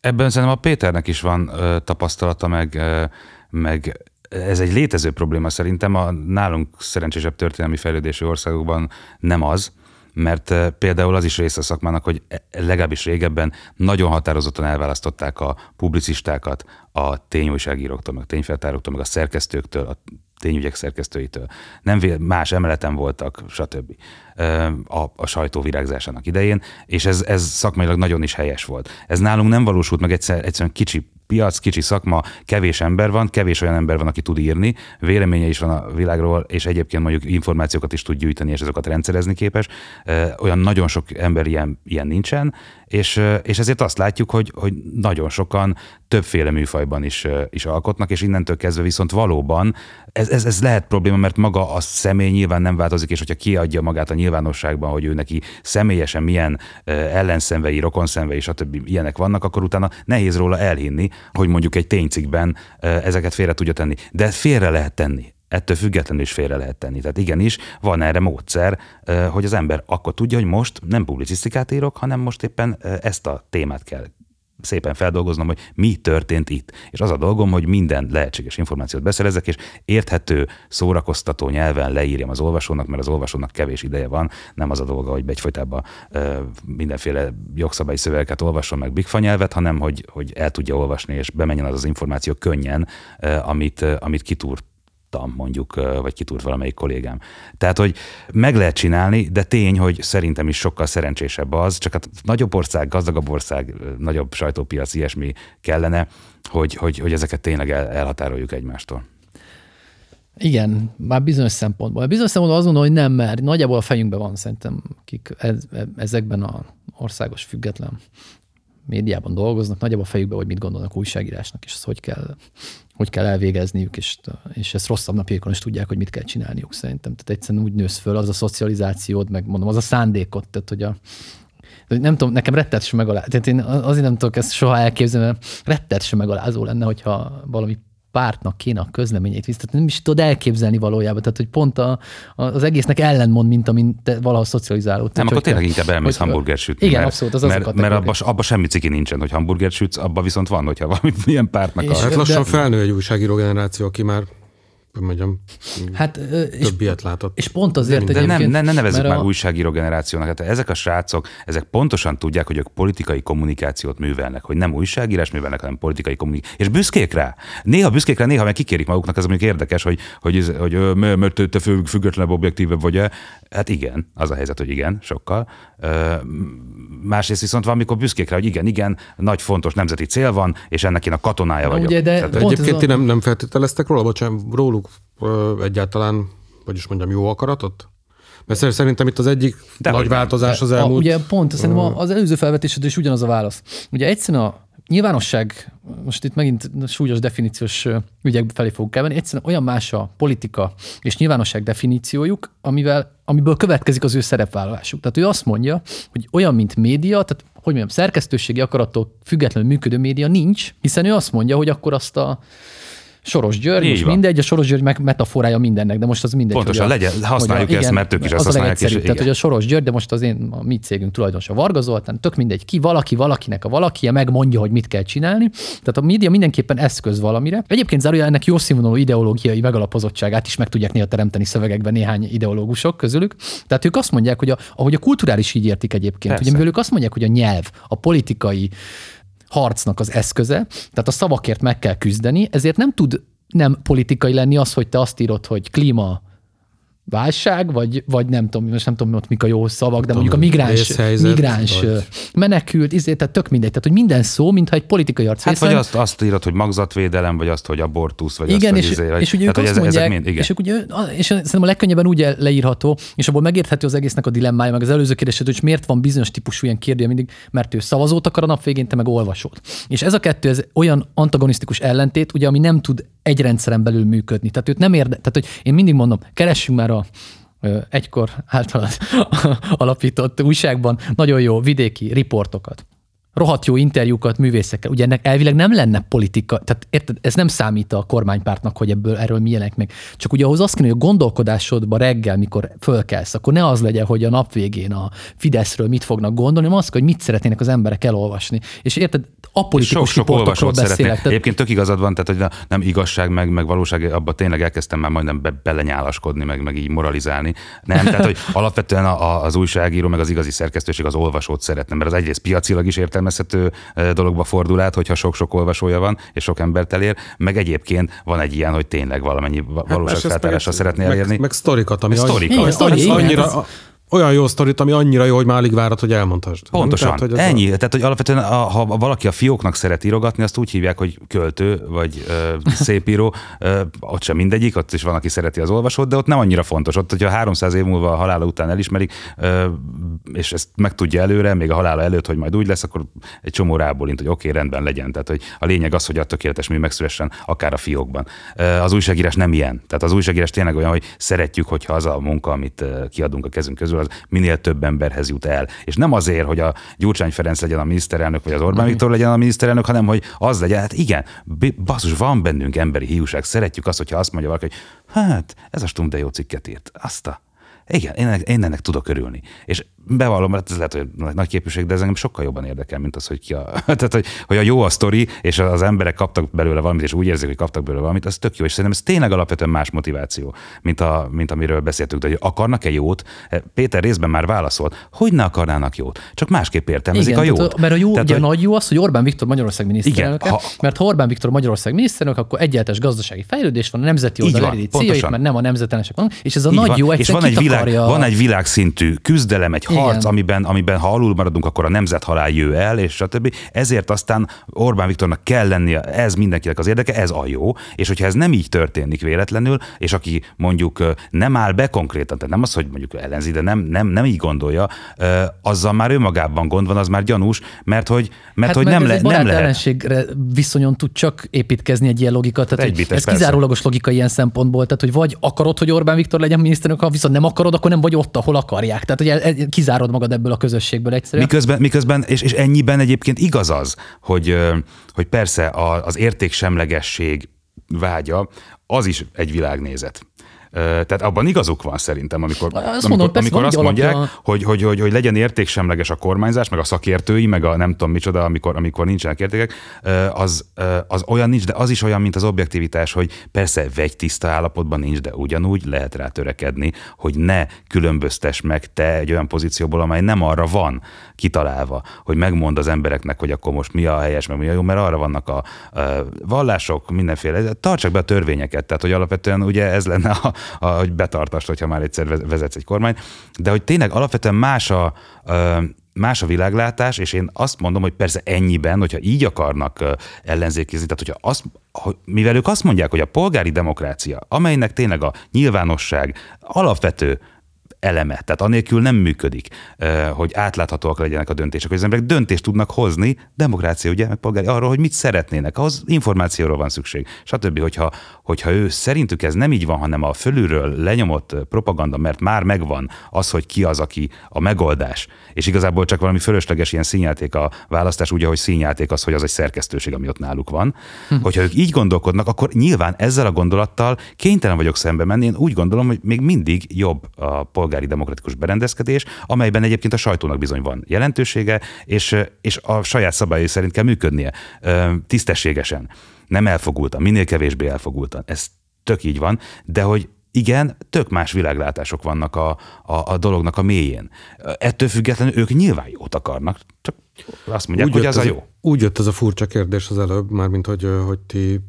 Ebben szerintem a Péternek is van ö, tapasztalata, meg, ö, meg ez egy létező probléma szerintem. A nálunk szerencsésebb történelmi fejlődésű országokban nem az, mert eh, például az is része a szakmának, hogy e, legalábbis régebben nagyon határozottan elválasztották a publicistákat a tényújságíróktól, meg a tényfeltáróktól, meg a szerkesztőktől, a tényügyek szerkesztőitől. Nem más emeleten voltak, stb. A, a sajtó virágzásának idején, és ez, ez szakmailag nagyon is helyes volt. Ez nálunk nem valósult meg egyszer, egyszerűen kicsi piac, kicsi szakma, kevés ember van, kevés olyan ember van, aki tud írni, véleménye is van a világról, és egyébként mondjuk információkat is tud gyűjteni, és azokat rendszerezni képes. Olyan nagyon sok ember ilyen, ilyen nincsen, és, és ezért azt látjuk, hogy, hogy nagyon sokan többféle műfajban is, is alkotnak, és innentől kezdve viszont valóban ez, ez, ez lehet probléma, mert maga a személy nyilván nem változik, és hogyha kiadja magát a nyilvánosságban, hogy ő neki személyesen milyen ellenszenvei, rokonszenvei, stb. ilyenek vannak, akkor utána nehéz róla elhinni, hogy mondjuk egy ténycikben ezeket félre tudja tenni. De félre lehet tenni ettől függetlenül is félre lehet tenni. Tehát igenis, van erre módszer, hogy az ember akkor tudja, hogy most nem publicisztikát írok, hanem most éppen ezt a témát kell szépen feldolgoznom, hogy mi történt itt. És az a dolgom, hogy minden lehetséges információt beszerezek, és érthető, szórakoztató nyelven leírjam az olvasónak, mert az olvasónak kevés ideje van, nem az a dolga, hogy egyfolytában mindenféle jogszabályi szövegeket olvasson meg bigfa nyelvet, hanem hogy, hogy el tudja olvasni, és bemenjen az az információ könnyen, amit, amit kitúrt tudtam mondjuk, vagy kitúrt valamelyik kollégám. Tehát, hogy meg lehet csinálni, de tény, hogy szerintem is sokkal szerencsésebb az, csak hát nagyobb ország, gazdagabb ország, nagyobb sajtópiac, ilyesmi kellene, hogy, hogy, hogy ezeket tényleg el, elhatároljuk egymástól. Igen, már bizonyos szempontból. Bizonyos szempontból azt gondolom, hogy nem, mert nagyjából a fejünkben van szerintem, akik ez, ezekben a országos független médiában dolgoznak, nagyjából a fejükben, hogy mit gondolnak újságírásnak, és ezt hogy kell hogy kell elvégezniük, és, és ezt rosszabb napjaikon is tudják, hogy mit kell csinálniuk szerintem. Tehát egyszerűen úgy nősz föl, az a szocializációd, meg mondom, az a szándékot, tehát hogy a, nem tudom, nekem rettet sem megalázó. Tehát én azért nem tudok ezt soha elképzelni, mert rettet sem megalázó lenne, hogyha valami pártnak kéne a közleményét vissza. Nem is tudod elképzelni valójában. Tehát, hogy pont a, az egésznek ellenmond, mint amint te valaha szocializálódtál. Nem, akkor tényleg inkább elmész hamburger sütni. Igen, mert, abszolút, az mert, az mert abban abba semmi ciki nincsen, hogy hamburger sütsz, abban viszont van, hogyha valami milyen pártnak a... Hát lassan de... felnő egy újságíró generáció, aki már mondjam, hát, több és, ilyet látott. És pont azért De nem, ne, ne nevezzük már a... újságíró generációnak. Hát ezek a srácok, ezek pontosan tudják, hogy ők politikai kommunikációt művelnek, hogy nem újságírás művelnek, hanem politikai kommunikációt. És büszkék rá. Néha büszkék rá, néha meg kikérik maguknak, ez mondjuk érdekes, hogy, hogy, hogy, hogy mert te függetlenebb, objektívebb vagy-e. Hát igen, az a helyzet, hogy igen, sokkal. Másrészt viszont valamikor büszkék rá, hogy igen, igen, nagy fontos nemzeti cél van, és ennek én a katonája vagyok. Ugye, de Tehát, Egyébként ti a- nem, nem feltételeztek róla, bocsánat, róluk ö, egyáltalán, hogy is mondjam, jó akaratot? Mert szer- szerintem itt az egyik Dehogy nagy változás az A, elmúlt. ugye pont, szerintem a- az előző felvetésed is ugyanaz a válasz. Ugye egyszerűen a nyilvánosság, most itt megint súlyos definíciós ügyek felé fogunk elmenni, egyszerűen olyan más a politika és nyilvánosság definíciójuk, amivel, amiből következik az ő szerepvállalásuk. Tehát ő azt mondja, hogy olyan, mint média, tehát hogy mondjam, szerkesztőségi akarattól függetlenül működő média nincs, hiszen ő azt mondja, hogy akkor azt a Soros György, Így most van. mindegy, a Soros György meg metaforája mindennek, de most az mindegy. Pontosan, a, legyen- használjuk hogy ezt, mert ők is ezt az a használják, és. Tehát, igen. hogy a Soros György, de most az én, a mi cégünk tulajdonosa Varga Zoltán, tök mindegy, ki valaki, valakinek a valaki, megmondja, hogy mit kell csinálni. Tehát a média mindenképpen eszköz valamire. Egyébként zárója ennek jó színvonalú ideológiai megalapozottságát is meg tudják néha teremteni szövegekben néhány ideológusok közülük. Tehát ők azt mondják, hogy a, ahogy a kulturális így értik egyébként, Persze. hogy ők azt mondják, hogy a nyelv, a politikai harcnak az eszköze, tehát a szavakért meg kell küzdeni, ezért nem tud nem politikai lenni az, hogy te azt írod, hogy klíma válság, vagy, vagy nem tudom, most nem tudom, ott mik a jó szavak, de mondjuk a migráns, migráns vagy- menekült, izé, tehát tök mindegy. Tehát, hogy minden szó, mintha egy politikai arc Hát része vagy azt, azt írod, hogy magzatvédelem, vagy azt, hogy abortusz, vagy Igen, azt, és, izé, vagy, és ugye ők tehát, azt ezek mondják, mind, igen. és, ők ugye, és szerintem a legkönnyebben úgy leírható, és abból megérthető az egésznek a dilemmája, meg az előző kérdésed, hogy miért van bizonyos típusú ilyen kérdője mindig, mert ő szavazót akar a nap végén, te meg olvasót. És ez a kettő, ez olyan antagonisztikus ellentét, ugye, ami nem tud egy rendszeren belül működni. Tehát őt nem érde, tehát hogy én mindig mondom, keressünk már a egykor általad alapított újságban nagyon jó vidéki riportokat rohadt jó interjúkat művészekkel. Ugye ennek elvileg nem lenne politika, tehát érted, ez nem számít a kormánypártnak, hogy ebből erről mi jelenik meg. Csak ugye ahhoz azt kéne, hogy a gondolkodásodba reggel, mikor fölkelsz, akkor ne az legyen, hogy a nap végén a Fideszről mit fognak gondolni, hanem az, hogy mit szeretnének az emberek elolvasni. És érted, apolitikus Sok-sok riportokról olvasót beszélek. Tehát, Egyébként tök igazad van, tehát hogy nem igazság, meg, meg valóság, abba tényleg elkezdtem már majdnem be, belenyálaskodni, meg, meg így moralizálni. Nem, tehát hogy alapvetően a, a, az újságíró, meg az igazi szerkesztőség az olvasót szeretne, mert az egyrészt piacilag is értelmezhető dologba fordul át, hogyha sok-sok olvasója van, és sok embert elér, meg egyébként van egy ilyen, hogy tényleg valamennyi va- Hát valóságfeltárásra meg- szeretné elérni. Meg, meg sztorikat, ami Meg sztorik. Igen, sztori, annyira, hát ez- a- olyan jó sztorit, ami annyira jó, hogy már alig várod, hogy elmondhasd. Nem? Pontosan, Tehát, hogy ennyi. A... Tehát, hogy alapvetően, a, ha valaki a fióknak szeret írogatni, azt úgy hívják, hogy költő, vagy ö, szépíró. Ö, ott sem mindegyik, ott is van, aki szereti az olvasót, de ott nem annyira fontos. Ott, hogyha 300 év múlva a halála után elismerik, ö, és ezt megtudja előre, még a halála előtt, hogy majd úgy lesz, akkor egy csomó rábólint, hogy oké, okay, rendben legyen. Tehát, hogy a lényeg az, hogy a tökéletes mű megszülessen akár a fiókban. Az újságírás nem ilyen. Tehát az újságírás tényleg olyan, hogy szeretjük, hogyha az a munka, amit kiadunk a kezünk közül, az minél több emberhez jut el. És nem azért, hogy a Gyurcsány Ferenc legyen a miniszterelnök, vagy az Orbán Viktor legyen a miniszterelnök, hanem hogy az legyen, hát igen, basszus, van bennünk emberi hiúság, szeretjük azt, hogyha azt mondja valaki, hogy hát, ez a Stum de jó cikket írt, azt a igen, én ennek, én ennek tudok örülni. És bevallom, mert ez lehet, hogy nagy- képviség, de ez engem sokkal jobban érdekel, mint az, hogy ki a, tehát, hogy, hogy a jó a sztori, és az emberek kaptak belőle valamit, és úgy érzik, hogy kaptak belőle valamit, az tök jó, és szerintem ez tényleg alapvetően más motiváció, mint, a, mint amiről beszéltünk, de hogy akarnak-e jót? Péter részben már válaszolt, hogy ne akarnának jót, csak másképp értelmezik igen, a jót. Tehát, mert a jó, tehát, ugye hogy, a nagy jó az, hogy Orbán Viktor Magyarország miniszterelnöke, ha, mert ha Orbán Viktor Magyarország miniszterelnök, akkor egyáltalán gazdasági fejlődés van, a nemzeti oldal pontosan. céljait, mert nem a nemzetelensek vannak, és ez a Így nagy van. jó és egyszer van egy, világ, van egy világszintű küzdelem, egy Igen. harc, amiben, amiben ha alul maradunk, akkor a nemzethalál jő el, és stb. Ezért aztán Orbán Viktornak kell lennie, ez mindenkinek az érdeke, ez a jó, és hogyha ez nem így történik véletlenül, és aki mondjuk nem áll be konkrétan, tehát nem az, hogy mondjuk ellenzi, de nem, nem, nem így gondolja, azzal már önmagában gond van, az már gyanús, mert hogy, mert Hát hogy nem, le, egy nem lehet. ellenségre viszonyon tud csak építkezni egy ilyen logika. Tehát hogy Egybites, ez persze. kizárólagos logika ilyen szempontból. Tehát, hogy vagy akarod, hogy Orbán Viktor legyen miniszterelnök, ha viszont nem akarod, akkor nem vagy ott, ahol akarják. Tehát, el- kizárod magad ebből a közösségből egyszerűen. Miközben, miközben és, és ennyiben egyébként igaz az, hogy, hogy persze az értéksemlegesség vágya, az is egy világnézet. Tehát abban igazuk van szerintem, amikor, Azt amikor, mondom, persze amikor azt mondják, alapja- hogy, hogy, hogy, hogy legyen értéksemleges a kormányzás, meg a szakértői, meg a nem tudom micsoda, amikor, amikor nincsenek értékek, az, az olyan nincs, de az is olyan, mint az objektivitás, hogy persze vegy tiszta állapotban nincs, de ugyanúgy lehet rá törekedni, hogy ne különböztes meg te egy olyan pozícióból, amely nem arra van kitalálva, hogy megmond az embereknek, hogy akkor most mi a helyes, meg mi a jó, mert arra vannak a, a vallások, mindenféle. Tartsák be a törvényeket, tehát hogy alapvetően ugye ez lenne, a, a, hogy betartast, hogyha már egyszer vez- vezetsz egy kormány, de hogy tényleg alapvetően más a, más a világlátás, és én azt mondom, hogy persze ennyiben, hogyha így akarnak ellenzékizni, tehát hogyha azt, mivel ők azt mondják, hogy a polgári demokrácia, amelynek tényleg a nyilvánosság alapvető eleme. Tehát anélkül nem működik, hogy átláthatóak legyenek a döntések, hogy az emberek döntést tudnak hozni, demokrácia, ugye, meg polgári, arról, hogy mit szeretnének, ahhoz információról van szükség, stb. Hogyha, hogyha ő szerintük ez nem így van, hanem a fölülről lenyomott propaganda, mert már megvan az, hogy ki az, aki a megoldás, és igazából csak valami fölösleges ilyen színjáték a választás, úgy, ahogy színjáték az, hogy az egy szerkesztőség, ami ott náluk van. Hm. Hogyha ők így gondolkodnak, akkor nyilván ezzel a gondolattal kénytelen vagyok szembe menni. Én úgy gondolom, hogy még mindig jobb a polgári demokratikus berendezkedés, amelyben egyébként a sajtónak bizony van jelentősége, és, és a saját szabályai szerint kell működnie tisztességesen. Nem elfogultan, minél kevésbé elfogultan. Ez tök így van, de hogy igen, tök más világlátások vannak a, a, a dolognak a mélyén. Ettől függetlenül ők nyilván jót akarnak, csak azt mondják, úgy hogy az a jó. Úgy jött ez a furcsa kérdés az előbb, mármint hogy, hogy ti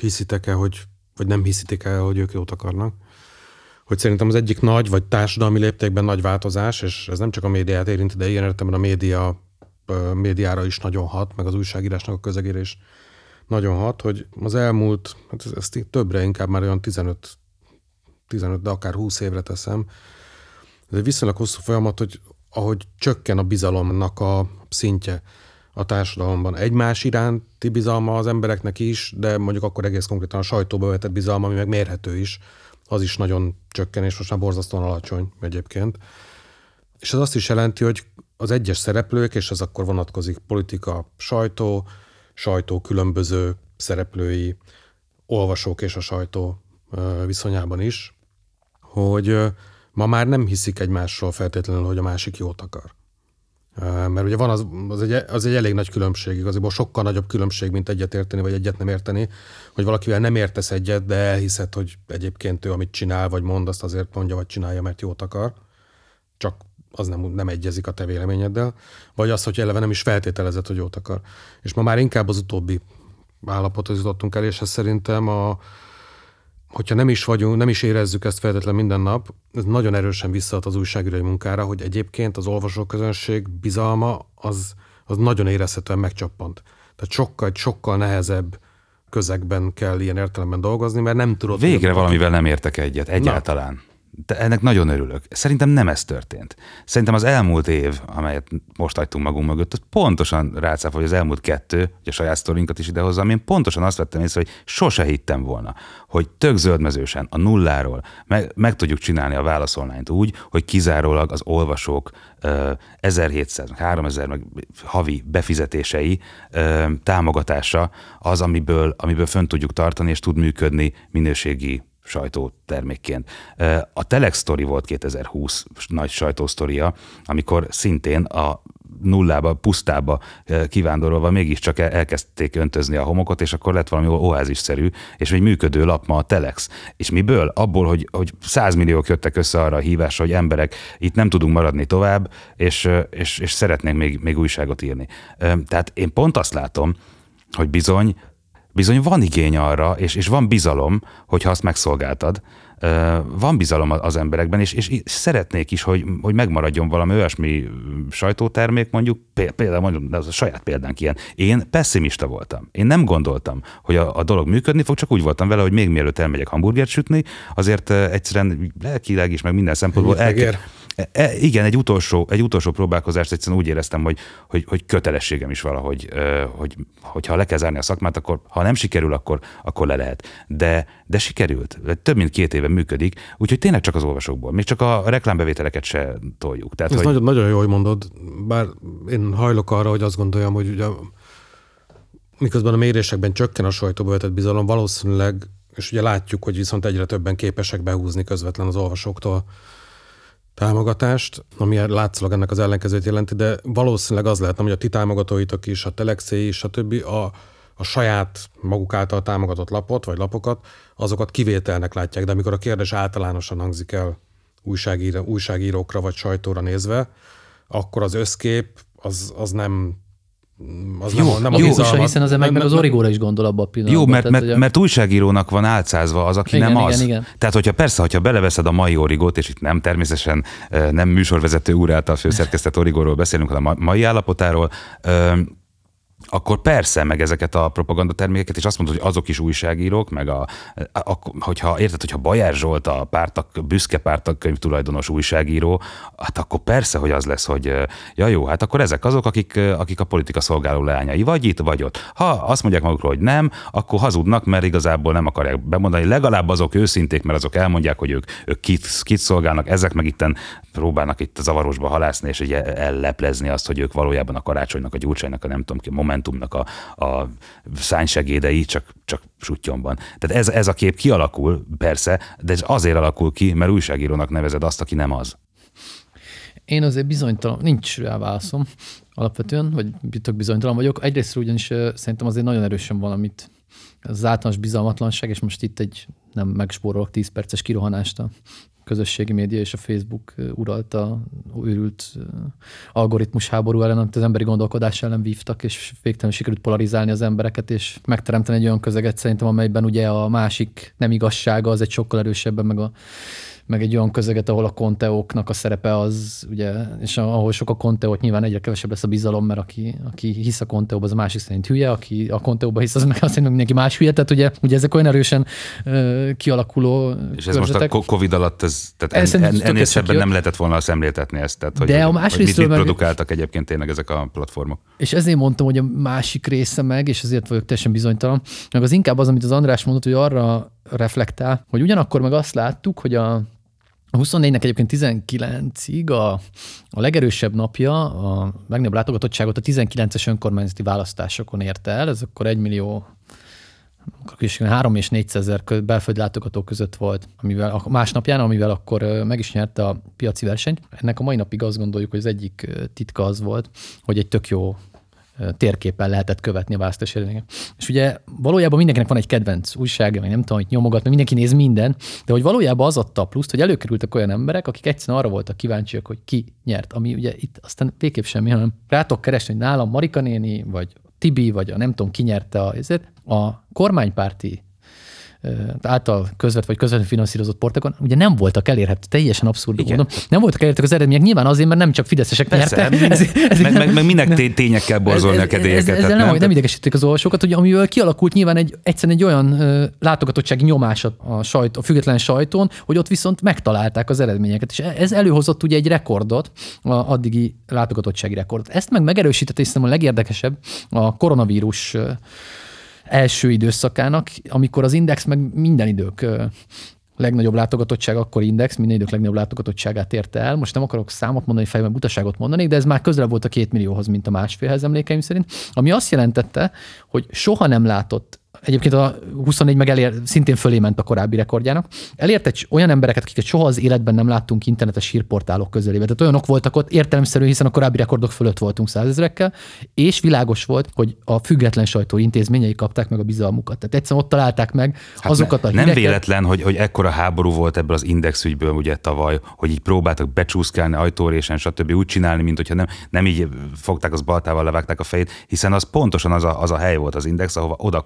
hiszitek-e, hogy, vagy nem hiszitek el, hogy ők jót akarnak. Hogy szerintem az egyik nagy, vagy társadalmi léptékben nagy változás, és ez nem csak a médiát érinti, de ilyen értelemben a média, médiára is nagyon hat, meg az újságírásnak a közegérés nagyon hat, hogy az elmúlt, hát ezt többre inkább már olyan 15 15, de akár 20 évre teszem. Ez egy viszonylag hosszú folyamat, hogy ahogy csökken a bizalomnak a szintje a társadalomban. Egymás iránti bizalma az embereknek is, de mondjuk akkor egész konkrétan a sajtóba vetett bizalma, ami meg mérhető is, az is nagyon csökken, és most már borzasztóan alacsony egyébként. És ez azt is jelenti, hogy az egyes szereplők, és ez akkor vonatkozik politika, sajtó, sajtó különböző szereplői, olvasók és a sajtó viszonyában is, hogy ma már nem hiszik egymásról feltétlenül, hogy a másik jót akar. Mert ugye van az, az, egy, az egy elég nagy különbség, igazából sokkal nagyobb különbség, mint egyet érteni, vagy egyet nem érteni, hogy valakivel nem értesz egyet, de elhiszed, hogy egyébként ő, amit csinál, vagy mond, azt azért mondja, vagy csinálja, mert jót akar. Csak az nem, nem egyezik a te véleményeddel, vagy az, hogy eleve nem is feltételezett, hogy jót akar. És ma már inkább az utóbbi állapothoz jutottunk el, és ez szerintem a, hogyha nem is vagyunk, nem is érezzük ezt feltétlenül minden nap, ez nagyon erősen visszaad az újságírói munkára, hogy egyébként az olvasóközönség bizalma az, az nagyon érezhetően megcsappant. Tehát sokkal, sokkal nehezebb közegben kell ilyen értelemben dolgozni, mert nem tudod... Végre valamivel nem értek egyet, egyáltalán. Na. De ennek nagyon örülök. Szerintem nem ez történt. Szerintem az elmúlt év, amelyet most hagytunk magunk mögött, az pontosan rácáf, hogy az elmúlt kettő, hogy a saját sztorinkat is idehozzam, én pontosan azt vettem észre, hogy sose hittem volna, hogy tök zöldmezősen, a nulláról meg, meg tudjuk csinálni a válaszolnányt úgy, hogy kizárólag az olvasók 1700, 3000 meg havi befizetései támogatása az, amiből, amiből fönn tudjuk tartani, és tud működni minőségi sajtótermékként. A Telex Story volt 2020 nagy sajtósztoria, amikor szintén a nullába, pusztába kivándorolva mégiscsak elkezdték öntözni a homokot, és akkor lett valami oázisszerű, és egy működő lap ma a Telex. És miből? Abból, hogy, hogy 100 milliók jöttek össze arra a hívásra, hogy emberek itt nem tudunk maradni tovább, és, és, és szeretnénk még, még újságot írni. Tehát én pont azt látom, hogy bizony bizony van igény arra, és, és van bizalom, hogyha azt megszolgáltad, van bizalom az emberekben, és, és szeretnék is, hogy, hogy megmaradjon valami olyasmi sajtótermék, mondjuk, például mondjuk, az a saját példánk ilyen. Én pessimista voltam. Én nem gondoltam, hogy a, a dolog működni fog, csak úgy voltam vele, hogy még mielőtt elmegyek hamburgert sütni, azért egyszerűen lelkileg is, meg minden szempontból el, E, e, igen, egy utolsó, egy utolsó próbálkozást egyszerűen úgy éreztem, hogy, hogy, hogy kötelességem is valahogy, hogy, hogy ha le kell zárni a szakmát, akkor ha nem sikerül, akkor, akkor le lehet. De, de sikerült. Több mint két éve működik, úgyhogy tényleg csak az olvasókból. Még csak a reklámbevételeket se toljuk. Tehát, Ez hogy... nagyon, nagyon jó, hogy mondod, bár én hajlok arra, hogy azt gondoljam, hogy ugye miközben a mérésekben csökken a sajtóba vetett bizalom, valószínűleg, és ugye látjuk, hogy viszont egyre többen képesek behúzni közvetlen az olvasóktól támogatást, ami látszólag ennek az ellenkezőt jelenti, de valószínűleg az lehetne, hogy a ti támogatóitok is, a Telexé is, a többi, a, a saját maguk által támogatott lapot, vagy lapokat, azokat kivételnek látják, de amikor a kérdés általánosan hangzik el újságíró, újságírókra vagy sajtóra nézve, akkor az összkép az, az nem, az Jó, nem, a- nem a jó, bizalmat. hiszen az meg, meg az origóra is gondol abba a pillanatban. Jó, mert, tehát, mert, a- mert újságírónak van álcázva az, aki Igen, nem igen, az. igen. Tehát, hogyha persze, hogyha beleveszed a mai origót, és itt nem természetesen eh, nem műsorvezető úr által főszerkesztett origóról beszélünk, hanem a mai állapotáról, öm, akkor persze, meg ezeket a propagandatermékeket, és azt mondod, hogy azok is újságírók, meg a, a, hogyha érted, hogyha Bajár Zsolt a pártak, büszke pártak könyvtulajdonos újságíró, hát akkor persze, hogy az lesz, hogy ja jó, hát akkor ezek azok, akik, akik a politika szolgáló leányai, vagy itt, vagy ott. Ha azt mondják magukról, hogy nem, akkor hazudnak, mert igazából nem akarják bemondani. Legalább azok őszinték, mert azok elmondják, hogy ők, ők kit, kit szolgálnak, ezek meg itten próbálnak itt a zavarosba halászni, és ugye elleplezni azt, hogy ők valójában a karácsonynak, a gyurcsánynak, a nem tudom ki, Momentumnak a, a szánysegédei, csak, csak sutyomban. Tehát ez, ez a kép kialakul, persze, de ez azért alakul ki, mert újságírónak nevezed azt, aki nem az. Én azért bizonytalan, nincs rá válaszom alapvetően, vagy bizonytalan vagyok. Egyrészt ugyanis szerintem azért nagyon erősen valamit az általános bizalmatlanság, és most itt egy nem megspórolok 10 perces kirohanást a közösségi média és a Facebook uralta őrült algoritmus háború ellen, amit az emberi gondolkodás ellen vívtak, és végtelenül sikerült polarizálni az embereket, és megteremteni egy olyan közeget szerintem, amelyben ugye a másik nem igazsága az egy sokkal erősebben, meg a meg egy olyan közeget, ahol a konteóknak a szerepe az, ugye, és ahol sok a konteót, nyilván egyre kevesebb lesz a bizalom, mert aki, aki hisz a konteóba, az a másik szerint hülye, aki a konteóba hisz, az meg azt szerint mindenki más hülye, tehát ugye, ugye ezek olyan erősen ö, kialakuló És ez most a körzetek. Covid alatt, ez, tehát en, en, ennél szebben nem lehetett volna szemléltetni ezt. Tehát, hogy, De a hogy, hogy mit, mit meg- produkáltak egyébként tényleg ezek a platformok. És ezért mondtam, hogy a másik része meg, és ezért vagyok teljesen bizonytalan, meg az inkább az, amit az András mondott, hogy arra reflektál, hogy ugyanakkor meg azt láttuk, hogy a a 24-nek egyébként 19-ig a, a legerősebb napja, a legnagyobb látogatottságot a 19-es önkormányzati választásokon érte el, ez akkor 1 millió akkor is 3 és 400 ezer belföldi látogató között volt, amivel a másnapján, amivel akkor meg is nyerte a piaci versenyt. Ennek a mai napig azt gondoljuk, hogy az egyik titka az volt, hogy egy tök jó térképen lehetett követni a választási eredményeket. És ugye valójában mindenkinek van egy kedvenc újsága, meg nem tudom, hogy nyomogat, meg mindenki néz minden, de hogy valójában az adta a pluszt, hogy előkerültek olyan emberek, akik egyszerűen arra voltak kíváncsiak, hogy ki nyert, ami ugye itt aztán végképp semmi, hanem rátok keresni, hogy nálam Marika néni, vagy Tibi, vagy a nem tudom, ki nyerte a, ezért, a kormánypárti által közvet vagy közvetlenül finanszírozott portokon, ugye nem voltak elérhető, teljesen abszurd Igen. mondom, nem voltak elérhetők az eredmények, nyilván azért, mert nem csak fideszesek Persze, nyertek. ezért- ezért meg, meg, meg minek nem- té- tényekkel borzolni a ez- ez- kedélyeket. Ezzel tehát nem, nem, Tehát- idegesítik az olvasókat, hogy amiből kialakult nyilván egy, egyszerűen egy olyan ö, látogatottsági nyomás a, a, sajt, a független sajtón, hogy ott viszont megtalálták az eredményeket. És ez előhozott ugye egy rekordot, a addigi látogatottsági rekordot. Ezt meg megerősítette, szerintem a legérdekesebb a koronavírus első időszakának, amikor az Index meg minden idők legnagyobb látogatottság, akkor Index, minden idők legnagyobb látogatottságát érte el. Most nem akarok számot mondani, fejben butaságot mondani, de ez már közelebb volt a két millióhoz, mint a másfélhez emlékeim szerint, ami azt jelentette, hogy soha nem látott Egyébként a 24 meg elér, szintén fölé ment a korábbi rekordjának. Elért egy olyan embereket, akiket soha az életben nem láttunk internetes hírportálok közelébe. Tehát olyanok voltak ott értelemszerű, hiszen a korábbi rekordok fölött voltunk százezrekkel, és világos volt, hogy a független sajtó intézményei kapták meg a bizalmukat. Tehát egyszerűen ott találták meg Hát azokat ne, a Nem híreket. véletlen, hogy, hogy ekkora háború volt ebből az index ügyből ugye tavaly, hogy így próbáltak becsúszkálni ajtórésen, stb. úgy csinálni, mint hogyha nem, nem így fogták az baltával, levágták a fejét, hiszen az pontosan az a, az a hely volt az index, ahova oda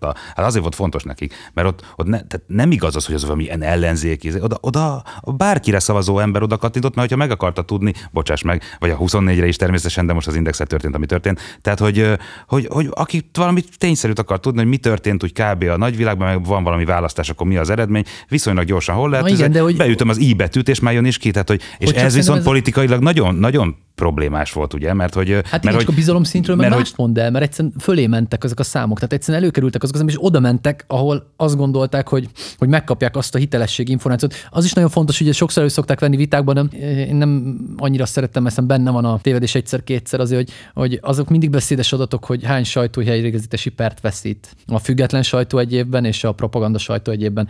kattintotta. Hát azért volt fontos nekik, mert ott, ott ne, tehát nem igaz az, hogy az valami ilyen ellenzék, izé, oda, oda bárkire szavazó ember oda kattintott, mert hogyha meg akarta tudni, bocsáss meg, vagy a 24-re is természetesen, de most az indexet történt, ami történt. Tehát, hogy, hogy, hogy aki valami tényszerűt akar tudni, hogy mi történt úgy kb. a nagyvilágban, meg van valami választás, akkor mi az eredmény, viszonylag gyorsan hol lehet, Na igen, de hogy- beütöm az i betűt, és már jön is ki. Tehát, hogy, és Hogy ez viszont ez- politikailag nagyon, nagyon problémás volt, ugye? Mert hogy, Hát mert, igen, hogy, a bizalom szintről meg mert mást mondd el, mert egyszerűen fölé mentek ezek a számok. Tehát egyszerűen előkerültek azok és oda mentek, ahol azt gondolták, hogy, hogy megkapják azt a hitelességi információt. Az is nagyon fontos, hogy sokszor elő szokták venni vitákban, nem, én nem annyira szeretem, mert benne van a tévedés egyszer-kétszer azért, hogy, hogy azok mindig beszédes adatok, hogy hány sajtó helyreigazítási pert veszít. A független sajtó egy évben, és a propaganda sajtó egy évben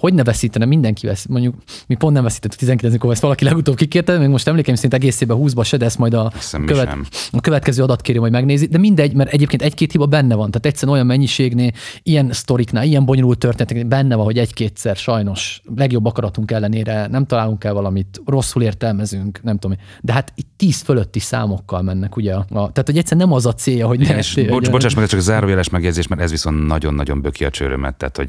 hogy ne veszítene, mindenki vesz. Mondjuk mi pont nem veszítettük 19 akkor ezt valaki legutóbb kikérte, még most emlékeim szerint egészében 20-ba se, de ezt majd a, követ, sem. a következő adatkérő majd megnézi, de mindegy, mert egyébként egy-két hiba benne van. Tehát egyszerűen olyan mennyiségnél, ilyen sztoriknál, ilyen bonyolult történeteknél benne van, hogy egy-kétszer sajnos legjobb akaratunk ellenére nem találunk el valamit, rosszul értelmezünk, nem tudom. De hát itt tíz fölötti számokkal mennek, ugye? A, tehát, hogy egyszerűen nem az a célja, hogy Igen, és bocs, bocsáss meg, csak zárójeles megjegyzés, mert ez viszont nagyon-nagyon böki a csőrömet, tehát hogy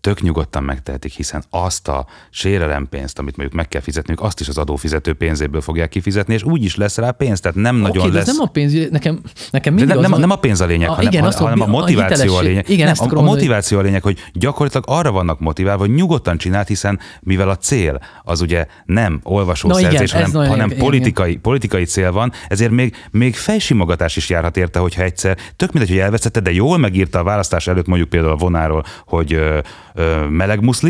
tök nyugodtan megtehetik, hiszen azt a sérelempénzt, amit mondjuk meg kell fizetniük, azt is az adófizető pénzéből fogják kifizetni, és úgy is lesz rá pénz, tehát nem nagyon de lesz. ez nem a pénz, nekem, nekem De mindig nem, az nem, a pénz a lényeg, A- hanem, igen, hanem, a- a a motiváció a hitelesség. lényeg. Igen, nem, a, a motiváció a lényeg, hogy gyakorlatilag arra vannak motiválva, hogy nyugodtan csinált, hiszen mivel a cél az ugye nem olvasószerzés, igen, hanem, hanem igen, politikai, politikai cél van, ezért még, még fejsimogatás is járhat érte, hogyha egyszer, tök mindegy, hogy elvesztette, de jól megírta a választás előtt mondjuk például a vonáról, hogy ö, ö, meleg muszlim,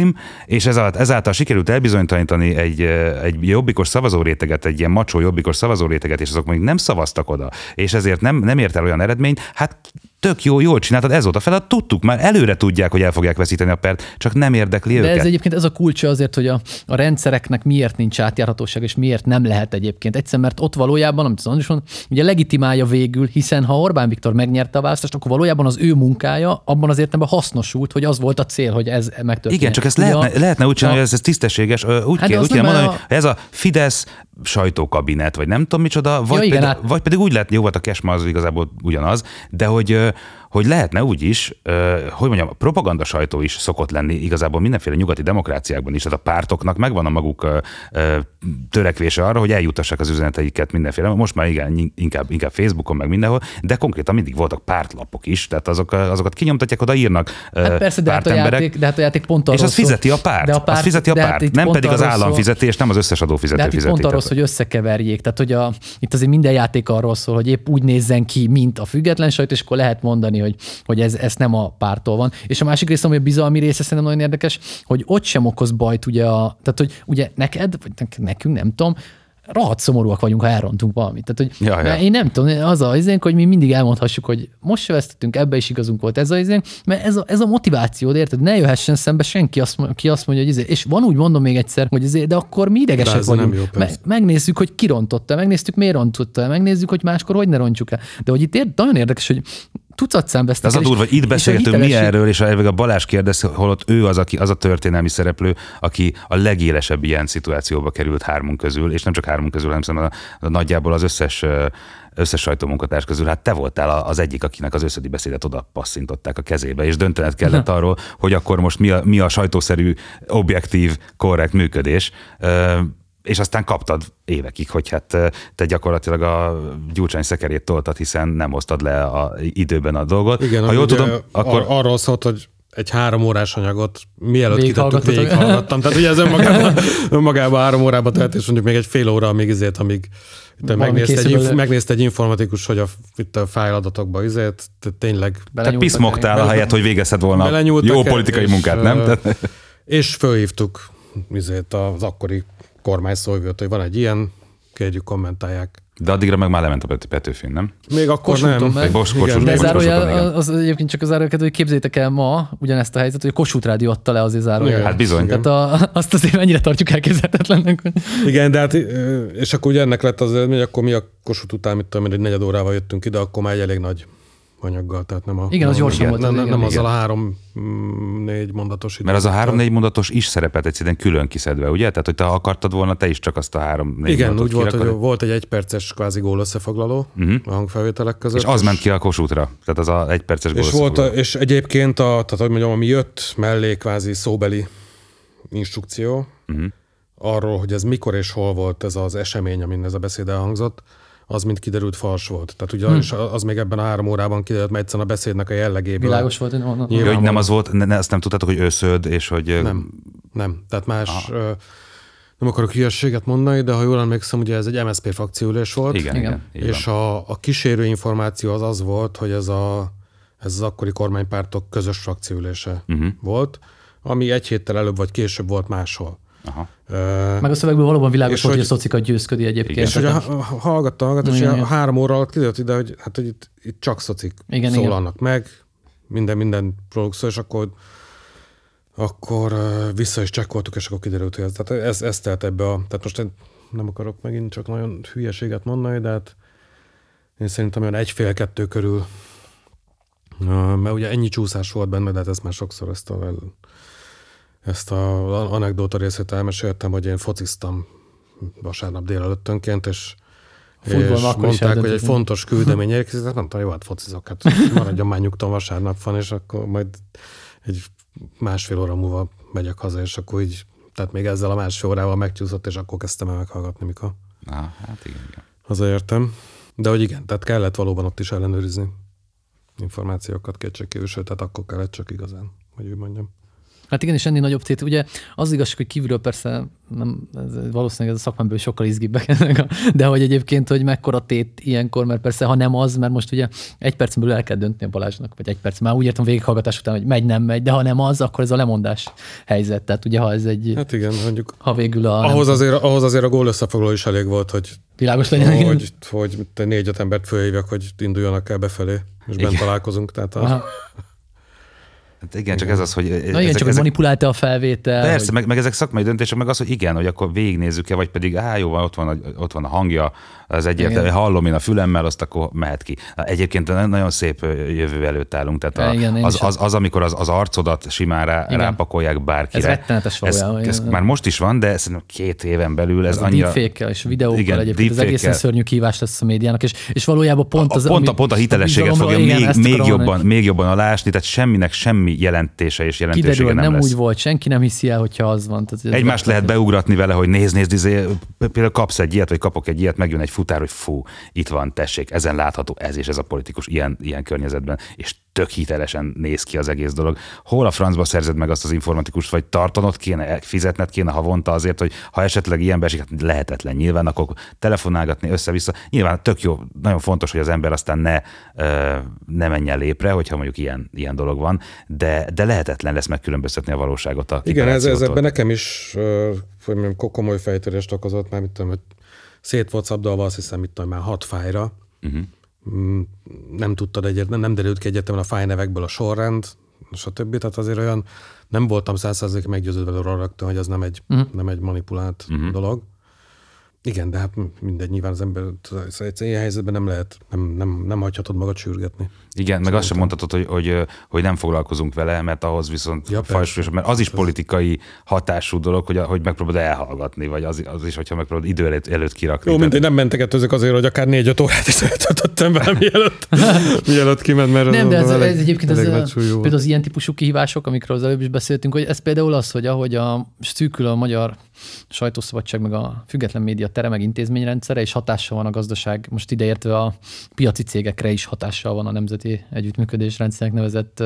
és ezáltal, ezáltal sikerült elbizonytalanítani egy, egy jobbikos szavazóréteget, egy ilyen macsó jobbikos szavazóréteget, és azok még nem szavaztak oda, és ezért nem, nem ért el olyan eredményt, hát tök jó, jól csináltad, ez volt a feladat, tudtuk, már előre tudják, hogy el fogják veszíteni a pert, csak nem érdekli De őket. ez egyébként ez a kulcsa azért, hogy a, a rendszereknek miért nincs átjárhatóság, és miért nem lehet egyébként. Egyszerűen, mert ott valójában, amit az Andris mond, ugye legitimálja végül, hiszen ha Orbán Viktor megnyerte a választást, akkor valójában az ő munkája abban az értelemben hasznosult, hogy az volt a cél, hogy ez megtörténjen. Igen, csak ezt lehetne, lehetne úgy csinálni, hogy ez, ez tisztességes. Úgy Hát de kell, úgy kell mondani, a- hogy ez a Fidesz sajtókabinet, vagy nem tudom micsoda, vagy, igen, pedig, hát- vagy pedig úgy lehet, jó volt a Kesma, az igazából ugyanaz, de hogy hogy lehetne úgy is, hogy mondjam, a propaganda sajtó is szokott lenni igazából mindenféle nyugati demokráciákban is, tehát a pártoknak megvan a maguk törekvése arra, hogy eljutassák az üzeneteiket mindenféle, most már igen, inkább, inkább Facebookon, meg mindenhol, de konkrétan mindig voltak pártlapok is, tehát azok, azokat kinyomtatják, oda írnak Hát persze, de hát, a játék, de hát a játék pont arról És szól- fizeti a párt. De a azt fizeti a hát párt. itt nem pedig az állam fizeti, és nem az összes adófizető De hát fizeti. pont arról hogy összekeverjék. Tehát, hogy a, itt azért minden játék arról szól, hogy épp úgy nézzen ki, mint a független sajtó, és akkor lehet mondani, hogy, hogy ez, ez nem a pártól van. És a másik része, ami a bizalmi része szerintem nagyon érdekes, hogy ott sem okoz bajt, ugye, a, tehát, hogy ugye neked, vagy nek- nekünk, nem tudom, rohadt szomorúak vagyunk, ha elrontunk valamit. Tehát, hogy Ja, ja. én nem tudom, az a izénk, hogy mi mindig elmondhassuk, hogy most se vesztettünk, ebbe is igazunk volt ez a izénk, mert ez a, ez a motiváció, érted? Ne jöhessen szembe senki, azt, ki azt mondja, hogy izé. És van úgy mondom még egyszer, hogy izé, de akkor mi De idegesek nem vagyunk. jó, Me- megnézzük, hogy ki rontotta, megnéztük, miért rontotta, megnézzük, hogy máskor hogy ne rontsuk el. De hogy itt ér- nagyon érdekes, hogy tucatszám De vesztek az a durva, hogy itt beszélgetünk mi erről, és elvég a Balázs kérdez, holott ő az, aki, az a történelmi szereplő, aki a legélesebb ilyen szituációba került hármunk közül, és nem csak hármunk közül, hanem szerintem a, a, nagyjából az összes összes sajtómunkatárs közül, hát te voltál az egyik, akinek az összödi beszédet oda passzintották a kezébe, és döntened kellett arról, hogy akkor most mi a, mi a sajtószerű, objektív, korrekt működés. És aztán kaptad évekig, hogy hát te gyakorlatilag a gyurcsány szekerét toltad, hiszen nem osztad le a, időben a dolgot. Igen, ha jól tudom, akkor ar- arról szólt, hogy egy három órás anyagot mielőtt kitettük, Végighallgattatok. végighallgattam. Tehát ugye ez önmagában, önmagában három órába telt, és mondjuk még egy fél óra, amíg izét, amíg te megnézte egy, inf- megnézte egy informatikus, hogy a, itt a fájladatokba izét, tehát tényleg te Bele- a helyet, hogy végezted volna jó politikai munkát, nem? És fölhívtuk izét az akkori kormány szóvivőt, hogy van egy ilyen, kérjük kommentálják. De addigra meg már lement a Pet- Petőfin, nem? Még akkor Kossuthon nem. meg. Bos- Igen, Kossuth De zárójel, az egyébként csak az zárójel, hogy képzétek el ma ugyanezt a helyzetet, hogy a Kossuth Rádió adta le azért zárójel. Igen. Hát bizony. Igen. Tehát a, azt azért mennyire tartjuk elképzelhetetlennek. hogy- Igen, de hát, és akkor ugye ennek lett az eredmény, akkor mi a Kossuth után, mit tudom én, egy negyed órával jöttünk ide, akkor már egy elég nagy anyaggal, tehát nem a... Igen, az gyorsan volt, Nem, nem, azzal a három-négy mondatos Mert az a három-négy mondatos is szerepelt egy szépen külön kiszedve, ugye? Tehát, hogy te akartad volna, te is csak azt a három-négy Igen, úgy volt, hogy volt egy egyperces kvázi gól összefoglaló uh-huh. a hangfelvételek között. És az ment ki a Kossuthra. Tehát az a egy perces És, volt, a, és egyébként, a, tehát hogy mondjam, ami jött mellé kvázi szóbeli instrukció, uh-huh. arról, hogy ez mikor és hol volt ez az esemény, amin ez a beszéd elhangzott, az mind kiderült fals volt. Tehát ugye hmm. az még ebben a három órában kiderült, mert egyszerűen a beszédnek a jellegéből. Világos volt, hogy onnan. Nyilván. Hogy nem az volt, ne, ne, azt nem tudtátok, hogy őszöd, és hogy... Nem, nem. Tehát más, ö, nem akarok hülyességet mondani, de ha jól emlékszem, ugye ez egy MSZP frakciülés volt. Igen, igen. Igen. igen És a, a kísérő információ az az volt, hogy ez, a, ez az akkori kormánypártok közös frakciülése uh-huh. volt, ami egy héttel előbb vagy később volt máshol. Aha. Ö, Meg a szövegből valóban világos volt, hogy hogy- a szocikat győzködi egyébként. és hogy hallgatta, hallgatta, és Igen, a igen. három óra alatt kiderült ide, hogy, hát, hogy itt, itt csak szocik Igen, szólalnak meg, minden, minden szól, és akkor akkor vissza is csekkoltuk, és akkor kiderült, hogy ez, tehát ez, ez telt ebbe a, tehát most én nem akarok megint csak nagyon hülyeséget mondani, de hát én szerintem olyan egy-fél-kettő körül, mert ugye ennyi csúszás volt benne, de hát ezt már sokszor ezt a, ezt a anekdóta részét elmeséltem, hogy én fociztam vasárnap délelőttönként, és Futball és mondták, hogy egy fontos küldemény érkezik, mondtam, jó, hát focizok, hát maradjon már nyugton, vasárnap van, és akkor majd egy másfél óra múlva megyek haza, és akkor így, tehát még ezzel a másfél órával megcsúszott, és akkor kezdtem el meghallgatni, mikor Na, hát igen, igen. hazaértem. De hogy igen, tehát kellett valóban ott is ellenőrizni információkat kétségkívül, sőt, tehát akkor kellett csak igazán, hogy úgy mondjam. Hát igen, és ennél nagyobb célt. Ugye az igazság, hogy kívülről persze nem, ez, valószínűleg ez a szakmámból sokkal izgibbek a, de hogy egyébként, hogy mekkora tét ilyenkor, mert persze, ha nem az, mert most ugye egy percen belül el kell dönteni a Balázsnak, vagy egy perc, már úgy értem végighallgatás után, hogy megy, nem megy, de ha nem az, akkor ez a lemondás helyzet. Tehát ugye, ha ez egy, Hát igen, mondjuk ha végül a ahhoz nem, azért, ahhoz azért a gól összefoglaló is elég volt, hogy, világos legyen. hogy, hogy te négy-öt embert fölhívjak, hogy induljanak el befelé, és bent Igen. találkozunk. Tehát a, Aha. Hát igen, csak ez az, hogy... Na igen, ezek, csak hogy ezek, manipulálta a felvétel. Persze, hogy, meg, meg, ezek szakmai döntések, meg az, hogy igen, hogy akkor végignézzük-e, vagy pedig, á, jó, van, ott van a, ott van a hangja, az egyértelmű, Igen. hallom én a fülemmel, azt akkor mehet ki. Egyébként na- nagyon szép jövő előtt állunk, tehát a, Igen, az, az, az, amikor az, az arcodat simán rá, Igen. rápakolják bárkire. Ez rettenetes ez, valójában, ez igen. már most is van, de szerintem két éven belül ez, ez a annyira... deepfake és videókkal Igen, egyébként, ez egészen szörnyű kívás lesz a médiának, és, és valójában pont az, a, pont, ami- a, pont a hitelességet fogja igen, még, még, jobban, még jobban alásni, tehát semminek semmi jelentése és jelentősége Kiderül, nem, nem, lesz. úgy volt, senki nem hiszi el, hogyha az van. Tehát ez Egymást lehet beugratni vele, hogy nézd, nézd, izé, például kapsz egy ilyet, vagy kapok egy ilyet, megjön egy futár, hogy fú, itt van, tessék, ezen látható ez és ez a politikus ilyen, ilyen környezetben, és tök hitelesen néz ki az egész dolog. Hol a francba szerzed meg azt az informatikust, vagy tartanod kéne, fizetned kéne havonta azért, hogy ha esetleg ilyen esik, hát lehetetlen nyilván, akkor telefonálgatni össze-vissza. Nyilván tök jó, nagyon fontos, hogy az ember aztán ne, ne menjen lépre, hogyha mondjuk ilyen, ilyen dolog van, de, de lehetetlen lesz megkülönböztetni a valóságot a Igen, ez, ez ebben nekem is hogy komoly fejtörést okozott, mert mit tudom, hogy szét volt szabdalva, azt hiszem, mit tudom, már hat fájra. Uh-huh. Nem tudtad egyet, nem, nem derült ki egyetemen a fájnevekből a sorrend, stb. Tehát azért olyan nem voltam százszerzékig meggyőződve róla rögtön, hogy ez nem egy, uh-huh. nem egy manipulált uh-huh. dolog. Igen, de hát mindegy, nyilván az ember egy ilyen helyzetben nem lehet, nem, nem, nem hagyhatod magad sürgetni. Igen, meg azt sem mondhatod, hogy, hogy, hogy nem foglalkozunk vele, mert ahhoz viszont Ja, fajsúlyos, mert az is politikai hatású dolog, hogy, hogy megpróbálod elhallgatni, vagy az, az is, hogyha megpróbálod idő előtt, előtt kirakni. Jó, mindegy, nem mentegetőzök azért, hogy akár négy-öt órát is eltöltöttem vele, mielőtt, mielőtt kiment, mert Nem, de ez, elég- ez egyébként az, elég a- nagy súlyú volt. például az ilyen típusú kihívások, amikről az előbb is beszéltünk, hogy ez például az, hogy ahogy a szűkül a magyar sajtószabadság, meg a független média tere, meg intézményrendszere, és hatással van a gazdaság, most ideértve a piaci cégekre is hatással van a nemzeti együttműködés rendszernek nevezett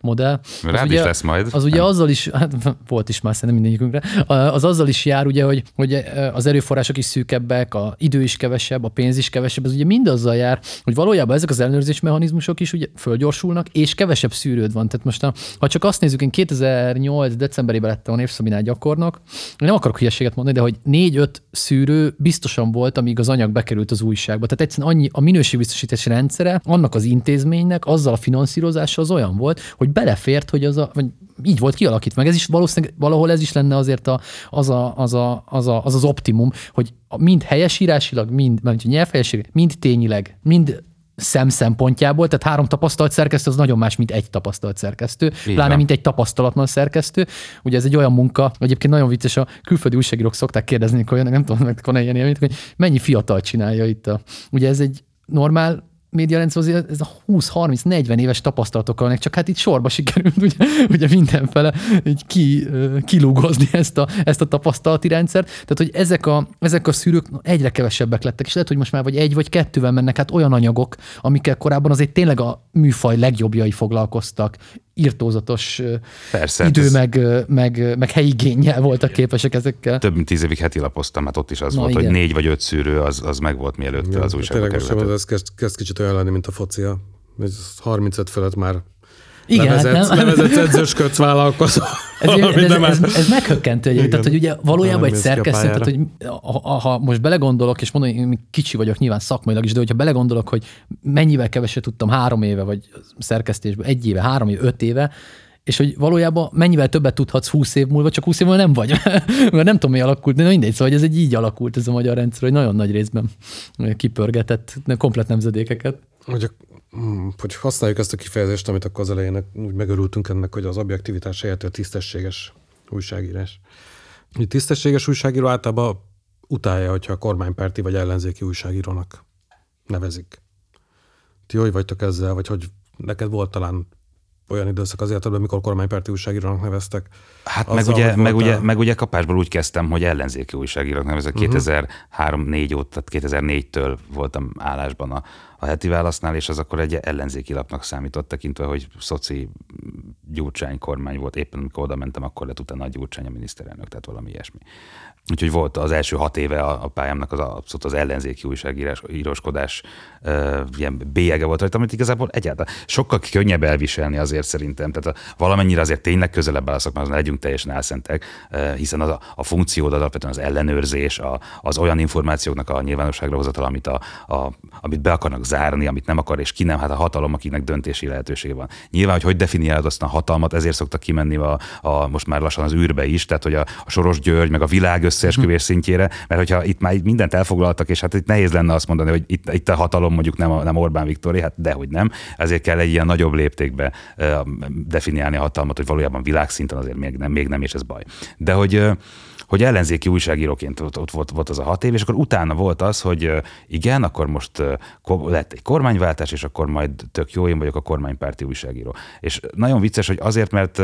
modell. Az Rád is lesz majd. Az ugye azzal is, hát volt is már szerintem mindegyikünkre, az azzal is jár ugye, hogy, hogy az erőforrások is szűkebbek, a idő is kevesebb, a pénz is kevesebb, ez ugye mind azzal jár, hogy valójában ezek az ellenőrzés mechanizmusok is ugye fölgyorsulnak, és kevesebb szűrőd van. Tehát most, ha csak azt nézzük, én 2008. decemberében lettem a névszabinál gyakornok, nem akarok hülyeséget mondani, de hogy négy-öt szűrő biztosan volt, amíg az anyag bekerült az újságba. Tehát egyszerűen annyi a minőségbiztosítási rendszere annak az intézménynek, azzal a finanszírozással az olyan volt, hogy belefért, hogy az a, vagy így volt kialakítva. Meg ez is valószínűleg valahol ez is lenne azért a, az, a, az, a, az, a, az az optimum, hogy mind helyesírásilag, mind, mind nyelvhelyesírásilag, mind tényileg, mind szem szempontjából, tehát három tapasztalt szerkesztő az nagyon más, mint egy tapasztalt szerkesztő, pláne van. mint egy tapasztalatlan szerkesztő. Ugye ez egy olyan munka, egyébként nagyon vicces, a külföldi újságírók szokták kérdezni, hogy nem tudom, meg van ilyen élményt, hogy mennyi fiatal csinálja itt a... Ugye ez egy normál médiarendszer, azért ez a 20-30-40 éves tapasztalatokkal vannak, csak hát itt sorba sikerült ugye, ugye mindenfele így ki, kilúgozni ezt a, ezt a tapasztalati rendszert. Tehát, hogy ezek a, ezek a szűrők egyre kevesebbek lettek, és lehet, hogy most már vagy egy vagy kettővel mennek hát olyan anyagok, amikkel korábban azért tényleg a műfaj legjobbjai foglalkoztak, írtózatos Persze, hát idő, ez- meg, meg, meg helyi génnyel voltak képesek ezekkel. Több mint tíz évig heti lapoztam, hát ott is az Na, volt, igen. hogy négy vagy öt szűrő az, az meg volt, mielőtt Ja, az újságba Tényleg most került. ez kezd, kezd kicsit olyan lenni, mint a focia. Ez 35 fölött már Igen, hát levezett, nem? levezett edzősködsz vállalkozó. Ez, ez, ez, ez, ez meghökkentő egyébként, tehát hogy ugye valójában Nem egy szerkesztő, tehát hogy ha, ha most belegondolok, és mondom, én kicsi vagyok nyilván szakmailag is, de hogyha belegondolok, hogy mennyivel keveset tudtam három éve, vagy szerkesztésben egy éve, három éve, öt éve, és hogy valójában mennyivel többet tudhatsz 20 év múlva, csak 20 év múlva nem vagy. Mert nem tudom, mi alakult, de na mindegy, szóval hogy ez egy így alakult ez a magyar rendszer, hogy nagyon nagy részben kipörgetett komplet nemzedékeket. hogy, mm, hogy használjuk ezt a kifejezést, amit akkor az elején úgy megörültünk ennek, hogy az objektivitás helyett a tisztességes újságírás. Egy tisztességes újságíró általában utálja, hogyha a kormánypárti vagy ellenzéki újságírónak nevezik. Ti hogy vagytok ezzel, vagy hogy neked volt talán olyan időszak az életedben, amikor kormánypárti újságírónak neveztek? Hát meg Azzal, ugye, hogy meg, ugye, meg ugye kapásból úgy kezdtem, hogy ellenzéki újságírók nevezek. Mhm. Uh-huh. 2003-4 óta, tehát 2004-től voltam állásban a, a heti válasznál, és az akkor egy ellenzéki lapnak számított, tekintve, hogy szoci Gyurcsány kormány volt. Éppen amikor oda mentem, akkor lett utána a Gyurcsány a miniszterelnök, tehát valami ilyesmi. Úgyhogy volt az első hat éve a, a pályámnak az abszolút az ellenzéki újságíráskodás uh, ilyen bélyege volt rajta, amit igazából egyáltalán sokkal könnyebb elviselni azért szerintem. Tehát a, valamennyire azért tényleg közelebb áll a szakmához, legyünk teljesen elszentek, hiszen az a, a funkciód az alapvetően az ellenőrzés, a, az olyan információknak a nyilvánosságra hozatal, amit, a, a, amit be akarnak zárni, amit nem akar, és ki nem, hát a hatalom, akinek döntési lehetősége van. Nyilván, hogy hogy definiálod azt a hatalmat, ezért szoktak kimenni a, a, most már lassan az űrbe is, tehát hogy a, a Soros György, meg a világ összeesküvés szintjére, mert hogyha itt már mindent elfoglaltak, és hát itt nehéz lenne azt mondani, hogy itt, itt a hatalom mondjuk nem, a, nem Orbán Viktori, hát dehogy nem, ezért kell egy ilyen nagyobb léptékbe definiálni a hatalmat, hogy valójában világszinten azért még nem, még nem, és ez baj. De hogy hogy ellenzéki újságíróként ott, ott volt, volt az a hat év, és akkor utána volt az, hogy igen, akkor most lett egy kormányváltás, és akkor majd tök jó, én vagyok a kormánypárti újságíró. És nagyon vicces, hogy azért, mert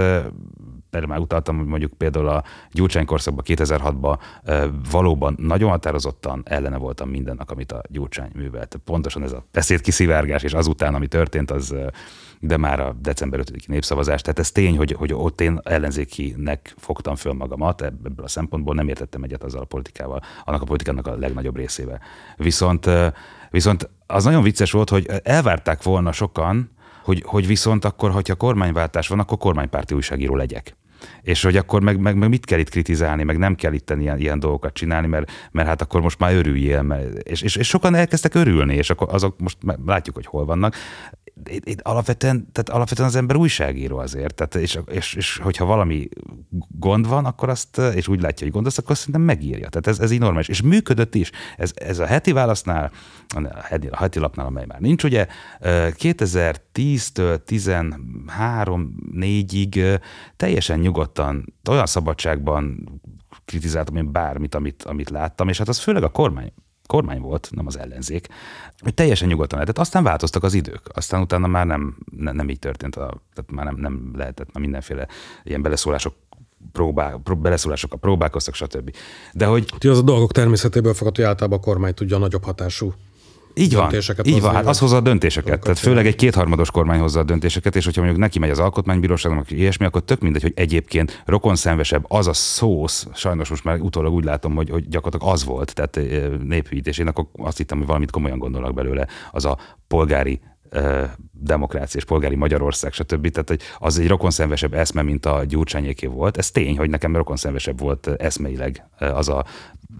erre már utaltam, hogy mondjuk például a Gyurcsány korszakban, 2006-ban ö, valóban nagyon határozottan ellene voltam mindennek, amit a Gyurcsány művelt. Pontosan ez a beszédkiszivárgás, és azután, ami történt, az de már a december 5 népszavazás. Tehát ez tény, hogy, hogy ott én ellenzékinek fogtam föl magamat, ebből a szempontból nem értettem egyet azzal a politikával, annak a politikának a legnagyobb részével. Viszont, viszont az nagyon vicces volt, hogy elvárták volna sokan, hogy, hogy viszont akkor, hogyha kormányváltás van, akkor kormánypárti újságíró legyek. És hogy akkor meg, meg, meg mit kell itt kritizálni, meg nem kell itt ilyen, ilyen dolgokat csinálni, mert, mert hát akkor most már örüljél. Mert, és, és, és sokan elkezdtek örülni, és akkor azok most látjuk, hogy hol vannak. Itt, itt alapvetően, tehát alapvetően az ember újságíró azért, tehát és, és, és, hogyha valami gond van, akkor azt, és úgy látja, hogy gond az, akkor szerintem megírja. Tehát ez, ez így normális. És működött is. Ez, ez a heti válasznál, a heti, a heti lapnál, amely már nincs, ugye 2010-től 13-4-ig teljesen nyugodtan, olyan szabadságban kritizáltam én bármit, amit, amit láttam, és hát az főleg a kormány kormány volt, nem az ellenzék, hogy teljesen nyugodtan lehetett. Aztán változtak az idők, aztán utána már nem, nem, nem így történt, a, tehát már nem, nem lehetett, már mindenféle ilyen beleszólások próbál, pró, beleszólásokkal próbálkoztak, stb. De hogy... Ti az a dolgok természetéből fakad, hogy általában a kormány tudja a nagyobb hatású így van, így van, hát az hozza a döntéseket. Tehát főleg egy kétharmados kormány hozza a döntéseket, és hogyha mondjuk neki megy az alkotmánybíróságnak, ilyesmi, akkor tök mindegy, hogy egyébként rokonszenvesebb az a szósz, sajnos most már utólag úgy látom, hogy, hogy gyakorlatilag az volt, tehát néphűítés. Én akkor azt hittem, hogy valamit komolyan gondolnak belőle, az a polgári demokrácia és polgári Magyarország, stb. Tehát hogy az egy rokonszenvesebb eszme, mint a gyurcsányéké volt. Ez tény, hogy nekem rokonszenvesebb volt eszmeileg az a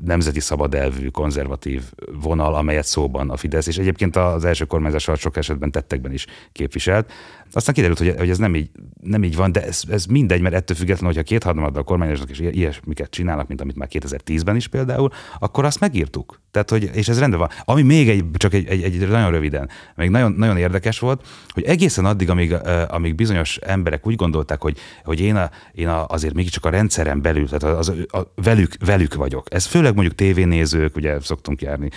nemzeti szabadelvű, konzervatív vonal, amelyet szóban a Fidesz, és egyébként az első kormányzás alatt sok esetben tettekben is képviselt. Aztán kiderült, hogy, hogy ez nem így, nem így van, de ez, ez mindegy, mert ettől függetlenül, hogyha kétharmaddal kormányoznak és ilyesmiket csinálnak, mint amit már 2010-ben is például, akkor azt megírtuk. Tehát, hogy, és ez rendben van. Ami még egy, csak egy, egy, egy nagyon röviden, még nagyon, nagyon érdekes volt, hogy egészen addig, amíg, amíg bizonyos emberek úgy gondolták, hogy, hogy én, a, én a, azért mégiscsak a rendszeren belül, tehát az, a, a, velük, velük vagyok. Ez főleg mondjuk tévénézők, ugye szoktunk járni,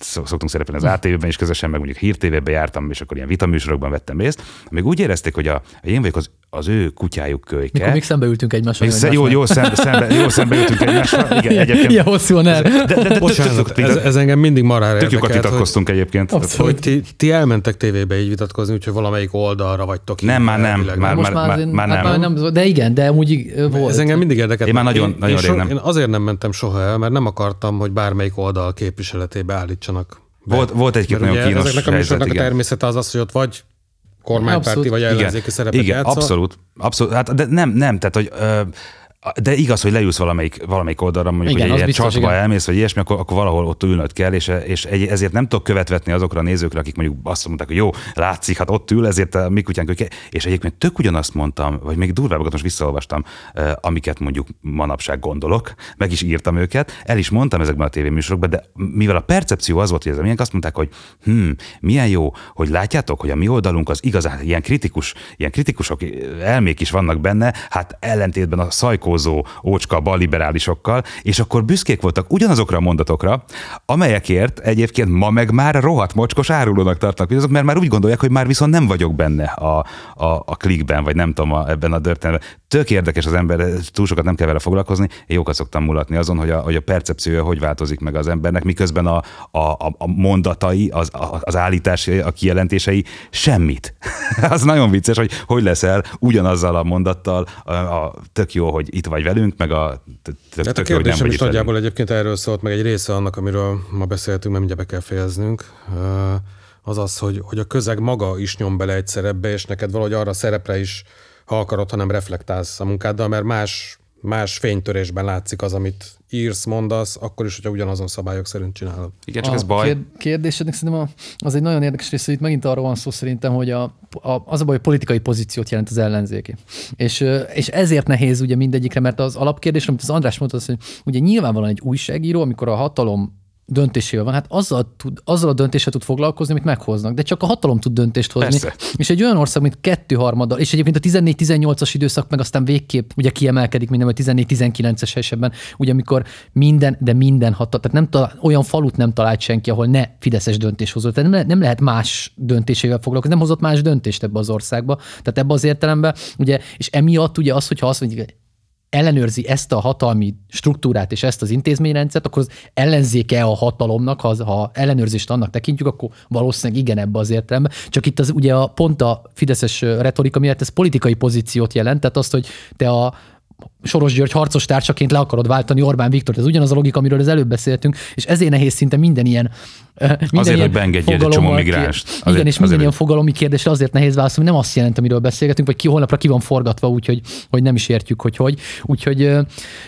szoktunk szerepelni az ATV-ben is közösen, meg mondjuk hírtévében jártam, és akkor ilyen vitaműsorokban vettem részt. Még úgy érezték, hogy a, én vagyok az, az ő kutyájuk kölyke. Mikor még szembe ültünk egymással. Még sze, jó, jó, szembe, szembe, jó szembe ültünk egymással. Igen, egyébként. Ilyen hosszúan el. De, de, de, de Bocsánat, ez, ez engem mindig marára Tök jókat vitatkoztunk egyébként. Abszolút. hogy ti, ti elmentek tévébe így vitatkozni, úgyhogy valamelyik oldalra vagytok. Nem, már nem, már- már, már- azért- már hát nem. nem. De igen, de amúgy volt. Ez engem mindig érdekelt. Én már nagyon- én, nagyon én, rég nem. én azért nem mentem soha el, mert nem akartam, hogy bármelyik oldal képviseletébe állítsanak. Volt- volt egy-két nagyon kínos Ezeknek a műsornak a természete az az, hogy ott vagy kormánypárti, Abszolút. vagy ellenzéki igen, szerepet igen játszol. abszolút, abszolút. Hát, de nem, nem, tehát, hogy ö, de igaz, hogy leülsz valamelyik, valamelyik oldalra, mondjuk, Igen, hogy egy biztos, csatba igen. elmész, vagy ilyesmi, akkor, akkor valahol ott ülnöd kell, és, és egy, ezért nem tudok követvetni azokra a nézőkre, akik mondjuk azt mondták, hogy jó, látszik, hát ott ül, ezért a mi kutyánk, és egyébként tök ugyanazt mondtam, vagy még durvábbakat most visszaolvastam, amiket mondjuk manapság gondolok, meg is írtam őket, el is mondtam ezekben a tévéműsorokban, de mivel a percepció az volt, hogy ez milyen, azt mondták, hogy hm, milyen jó, hogy látjátok, hogy a mi oldalunk az igazán ilyen kritikus, ilyen kritikusok, elmék is vannak benne, hát ellentétben a szaj birkózó, ócska balliberálisokkal, és akkor büszkék voltak ugyanazokra a mondatokra, amelyekért egyébként ma meg már rohadt mocskos árulónak tartnak, azok, mert már úgy gondolják, hogy már viszont nem vagyok benne a, a, a klikben, vagy nem tudom, a, ebben a történetben. Tök érdekes az ember, túl sokat nem kell vele foglalkozni. Én jókat szoktam mulatni azon, hogy a, hogy a percepciója hogy változik meg az embernek, miközben a, a, a mondatai, az, az állítás, a kijelentései semmit. az nagyon vicces, hogy hogy leszel ugyanazzal a mondattal, a, a, tök jó, hogy itt vagy velünk, meg a tök, Hát a tök kérdésem is nagyjából egyébként erről szólt, meg egy része annak, amiről ma beszéltünk, mert mindjárt be kell fejeznünk, az az, hogy, hogy a közeg maga is nyom bele egy szerepbe, és neked valahogy arra a szerepre is, ha akarod, hanem reflektálsz a munkáddal, mert más, más fénytörésben látszik az, amit írsz, mondasz, akkor is, hogyha ugyanazon szabályok szerint csinálod. Igen, csak a ez baj. Kérd, kérdésednek szerintem a, az egy nagyon érdekes rész, hogy itt megint arról van szó szerintem, hogy a, a, az a baj, hogy politikai pozíciót jelent az ellenzéki. És, és ezért nehéz ugye mindegyikre, mert az alapkérdés, amit az András mondta, az, hogy ugye nyilvánvalóan egy újságíró, amikor a hatalom döntésével van, hát azzal, tud, azzal a döntéssel tud foglalkozni, amit meghoznak, de csak a hatalom tud döntést hozni. Persze. És egy olyan ország, mint kettőharmaddal, és egyébként a 14-18-as időszak meg aztán végképp ugye kiemelkedik minden, vagy 14-19-es esetben, ugye amikor minden, de minden hatal, tehát nem talál, olyan falut nem talált senki, ahol ne Fideszes döntéshozó. Tehát nem, le- nem lehet más döntésével foglalkozni, nem hozott más döntést ebbe az országba. Tehát ebbe az értelemben, ugye, és emiatt ugye az, hogyha azt mondjuk, hogy ellenőrzi ezt a hatalmi struktúrát és ezt az intézményrendszert, akkor az ellenzéke a hatalomnak, ha, ha ellenőrzést annak tekintjük, akkor valószínűleg igen ebbe az értelemben. Csak itt az ugye a, pont a fideszes retorika miatt ez politikai pozíciót jelent, tehát azt, hogy te a Soros György harcos társaként le akarod váltani Orbán Viktor. Ez ugyanaz a logika, amiről az előbb beszéltünk, és ezért nehéz szinte minden ilyen ö, minden Azért, ilyen hogy beengedjél egy csomó migránst. Igen, Azért- és minden azért, ilyen fogalomi kérdésre azért nehéz válaszolni, nem azt jelent, amiről beszélgetünk, vagy ki holnapra ki van forgatva, úgyhogy hogy nem is értjük, hogy hogy. Úgyhogy, ö,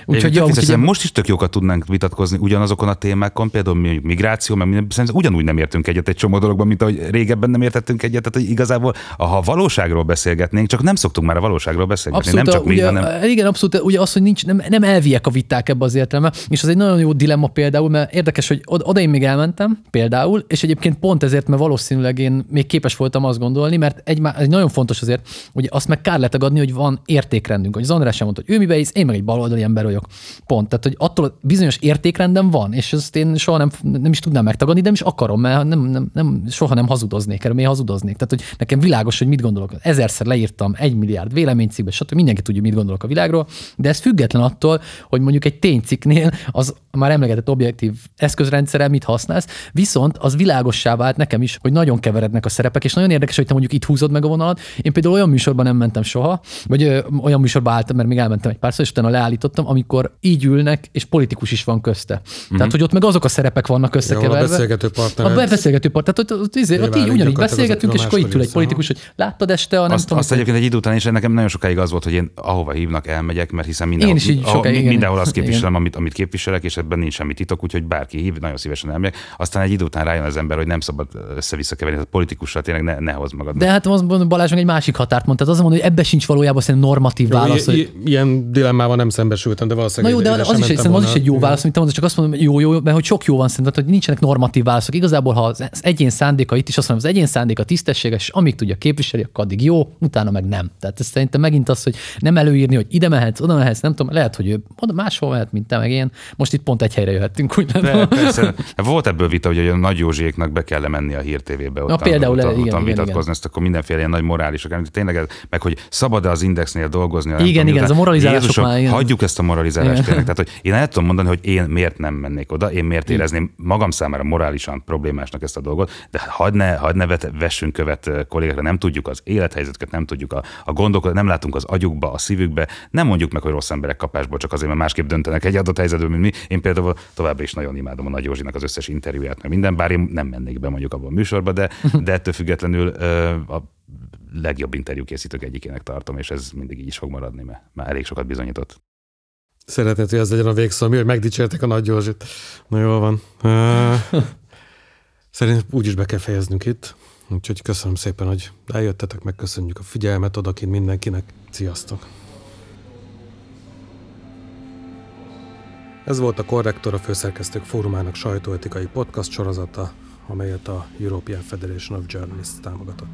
úgyhogy, ja, Úgyhogy most is tök jókat tudnánk vitatkozni ugyanazokon a témákon, például mondjuk migráció, minden, szerintem ugyanúgy nem értünk egyet egy csomó dologban, mint ahogy régebben nem értettünk egyet. Tehát, hogy igazából, ha a valóságról beszélgetnénk, csak nem szoktunk már a valóságról beszélgetni. Abszolút, nem csak mi, ugye, hanem Igen, abszolút, ugye az, hogy nincs, nem, nem elviek a viták ebbe az értelembe, és az egy nagyon jó dilemma például, mert érdekes, hogy oda, én még elmentem például, és egyébként pont ezért, mert valószínűleg én még képes voltam azt gondolni, mert egy, egy nagyon fontos azért, hogy azt meg kár letagadni, hogy van értékrendünk. Hogy az András sem mondta, hogy ő mibe hisz, én meg egy baloldali ember vagyok. Pont. Tehát, hogy attól bizonyos értékrendem van, és ezt én soha nem, nem is tudnám megtagadni, de nem is akarom, mert nem, nem, nem, soha nem hazudoznék, erről miért hazudoznék. Tehát, hogy nekem világos, hogy mit gondolok. Ezerszer leírtam egy milliárd véleménycikkbe, stb. Mindenki tudja, mit gondolok a világról, de ez független attól, hogy mondjuk egy ténycikknél az már emlegetett objektív eszközrendszere mit használsz, viszont az világossá vált nekem is, hogy nagyon keverednek a szerepek, és nagyon érdekes, hogy te mondjuk itt húzod meg a vonalat. Én például olyan műsorban nem mentem soha, vagy ö, olyan műsorban álltam, mert még elmentem egy párszor, és utána leállítottam, amikor így ülnek, és politikus is van közte. Mm-hmm. Tehát, hogy ott meg azok a szerepek vannak Ja, ahol a összekeverve. beszélgető A partnered beszélgető part, tehát ott, ott, izé, ott, ott így ugyanígy beszélgetünk, és akkor itt ül egy politikus, hogy láttad este a nem azt, tudom, azt egyébként egy idő után is nekem nagyon sokáig az volt, hogy én ahova hívnak, elmegyek, mert hiszen Én mindenhol, is így ahol, sokáig, igen. mindenhol azt Igen. képviselem, amit, amit képviselek, és ebben nincs semmi titok, úgyhogy bárki hív, nagyon szívesen elmegyek. Aztán egy idő után rájön az ember, hogy nem szabad össze-vissza keverni, tehát politikussal tényleg ne, ne hozd magad. De hát mondom, Balázs meg egy másik határt mondta. Tehát azt mondom, hogy ebbe sincs valójában szerintem normatív Jó, válasz. i- hogy... i- ilyen dilemmával nem szembesültem, de Na valószínűleg jó, de az is, szerintem az is egy jó válasz, amit te mondasz, csak azt mondom, hogy jó, jó, mert hogy sok jó van szerintem, hogy nincsenek normatív válaszok. Igazából, ha az egyén szándéka itt is azt mondom, az egyén szándéka tisztességes, amíg tudja képviseli, akkor addig jó, utána meg nem. Tehát ez szerintem megint az, hogy nem előírni, hogy ide mehetsz, oda mehetsz, nem tudom, lehet, hogy ő oda máshol mehet, mint te, meg én. Most itt pont egy helyre jöhettünk, úgy De, látom. persze, volt ebből vita, hogy a Nagy Józsiéknak be kell menni a Hír TV-be, ott, például, ott, igen, ott, igen, vitatkozni, igen. ezt akkor mindenféle ilyen nagy morálisok, amit tényleg, ez- meg hogy szabad-e az Indexnél dolgozni. nem Igen, tudom, igen, ez a Jézusom, már, igen. Hagyjuk ezt a moralizálást Igen. tényleg. Tehát, hogy én el tudom mondani, hogy én miért nem mennék oda, én miért érezném magam számára morálisan problémásnak ezt a dolgot, de hadd ne, hadd ne vet, vessünk követ kollégákra, nem tudjuk az élethelyzetüket, nem tudjuk a, a gondokat, nem látunk az agyukba, a szívükbe, nem mondjuk meg, hogy rossz emberek kapásból, csak azért, mert másképp döntenek egy adott helyzetben, mint mi. Én például továbbra is nagyon imádom a Nagy Józsinak az összes interjúját, meg minden, bár én nem mennék be mondjuk abban a műsorba, de, de ettől függetlenül ö, a legjobb interjúkészítők egyikének tartom, és ez mindig így is fog maradni, mert már elég sokat bizonyított. Szeretnéd, hogy ez legyen a végszó, mi, hogy megdicsértek a Nagy Józsit. Na jól van. Szerintem úgy is be kell fejeznünk itt. Úgyhogy köszönöm szépen, hogy eljöttetek, megköszönjük a figyelmet odakint mindenkinek. Sziasztok! Ez volt a Korrektor, a Főszerkesztők Fórumának sajtóetikai podcast sorozata, amelyet a European Federation of Journalists támogatott.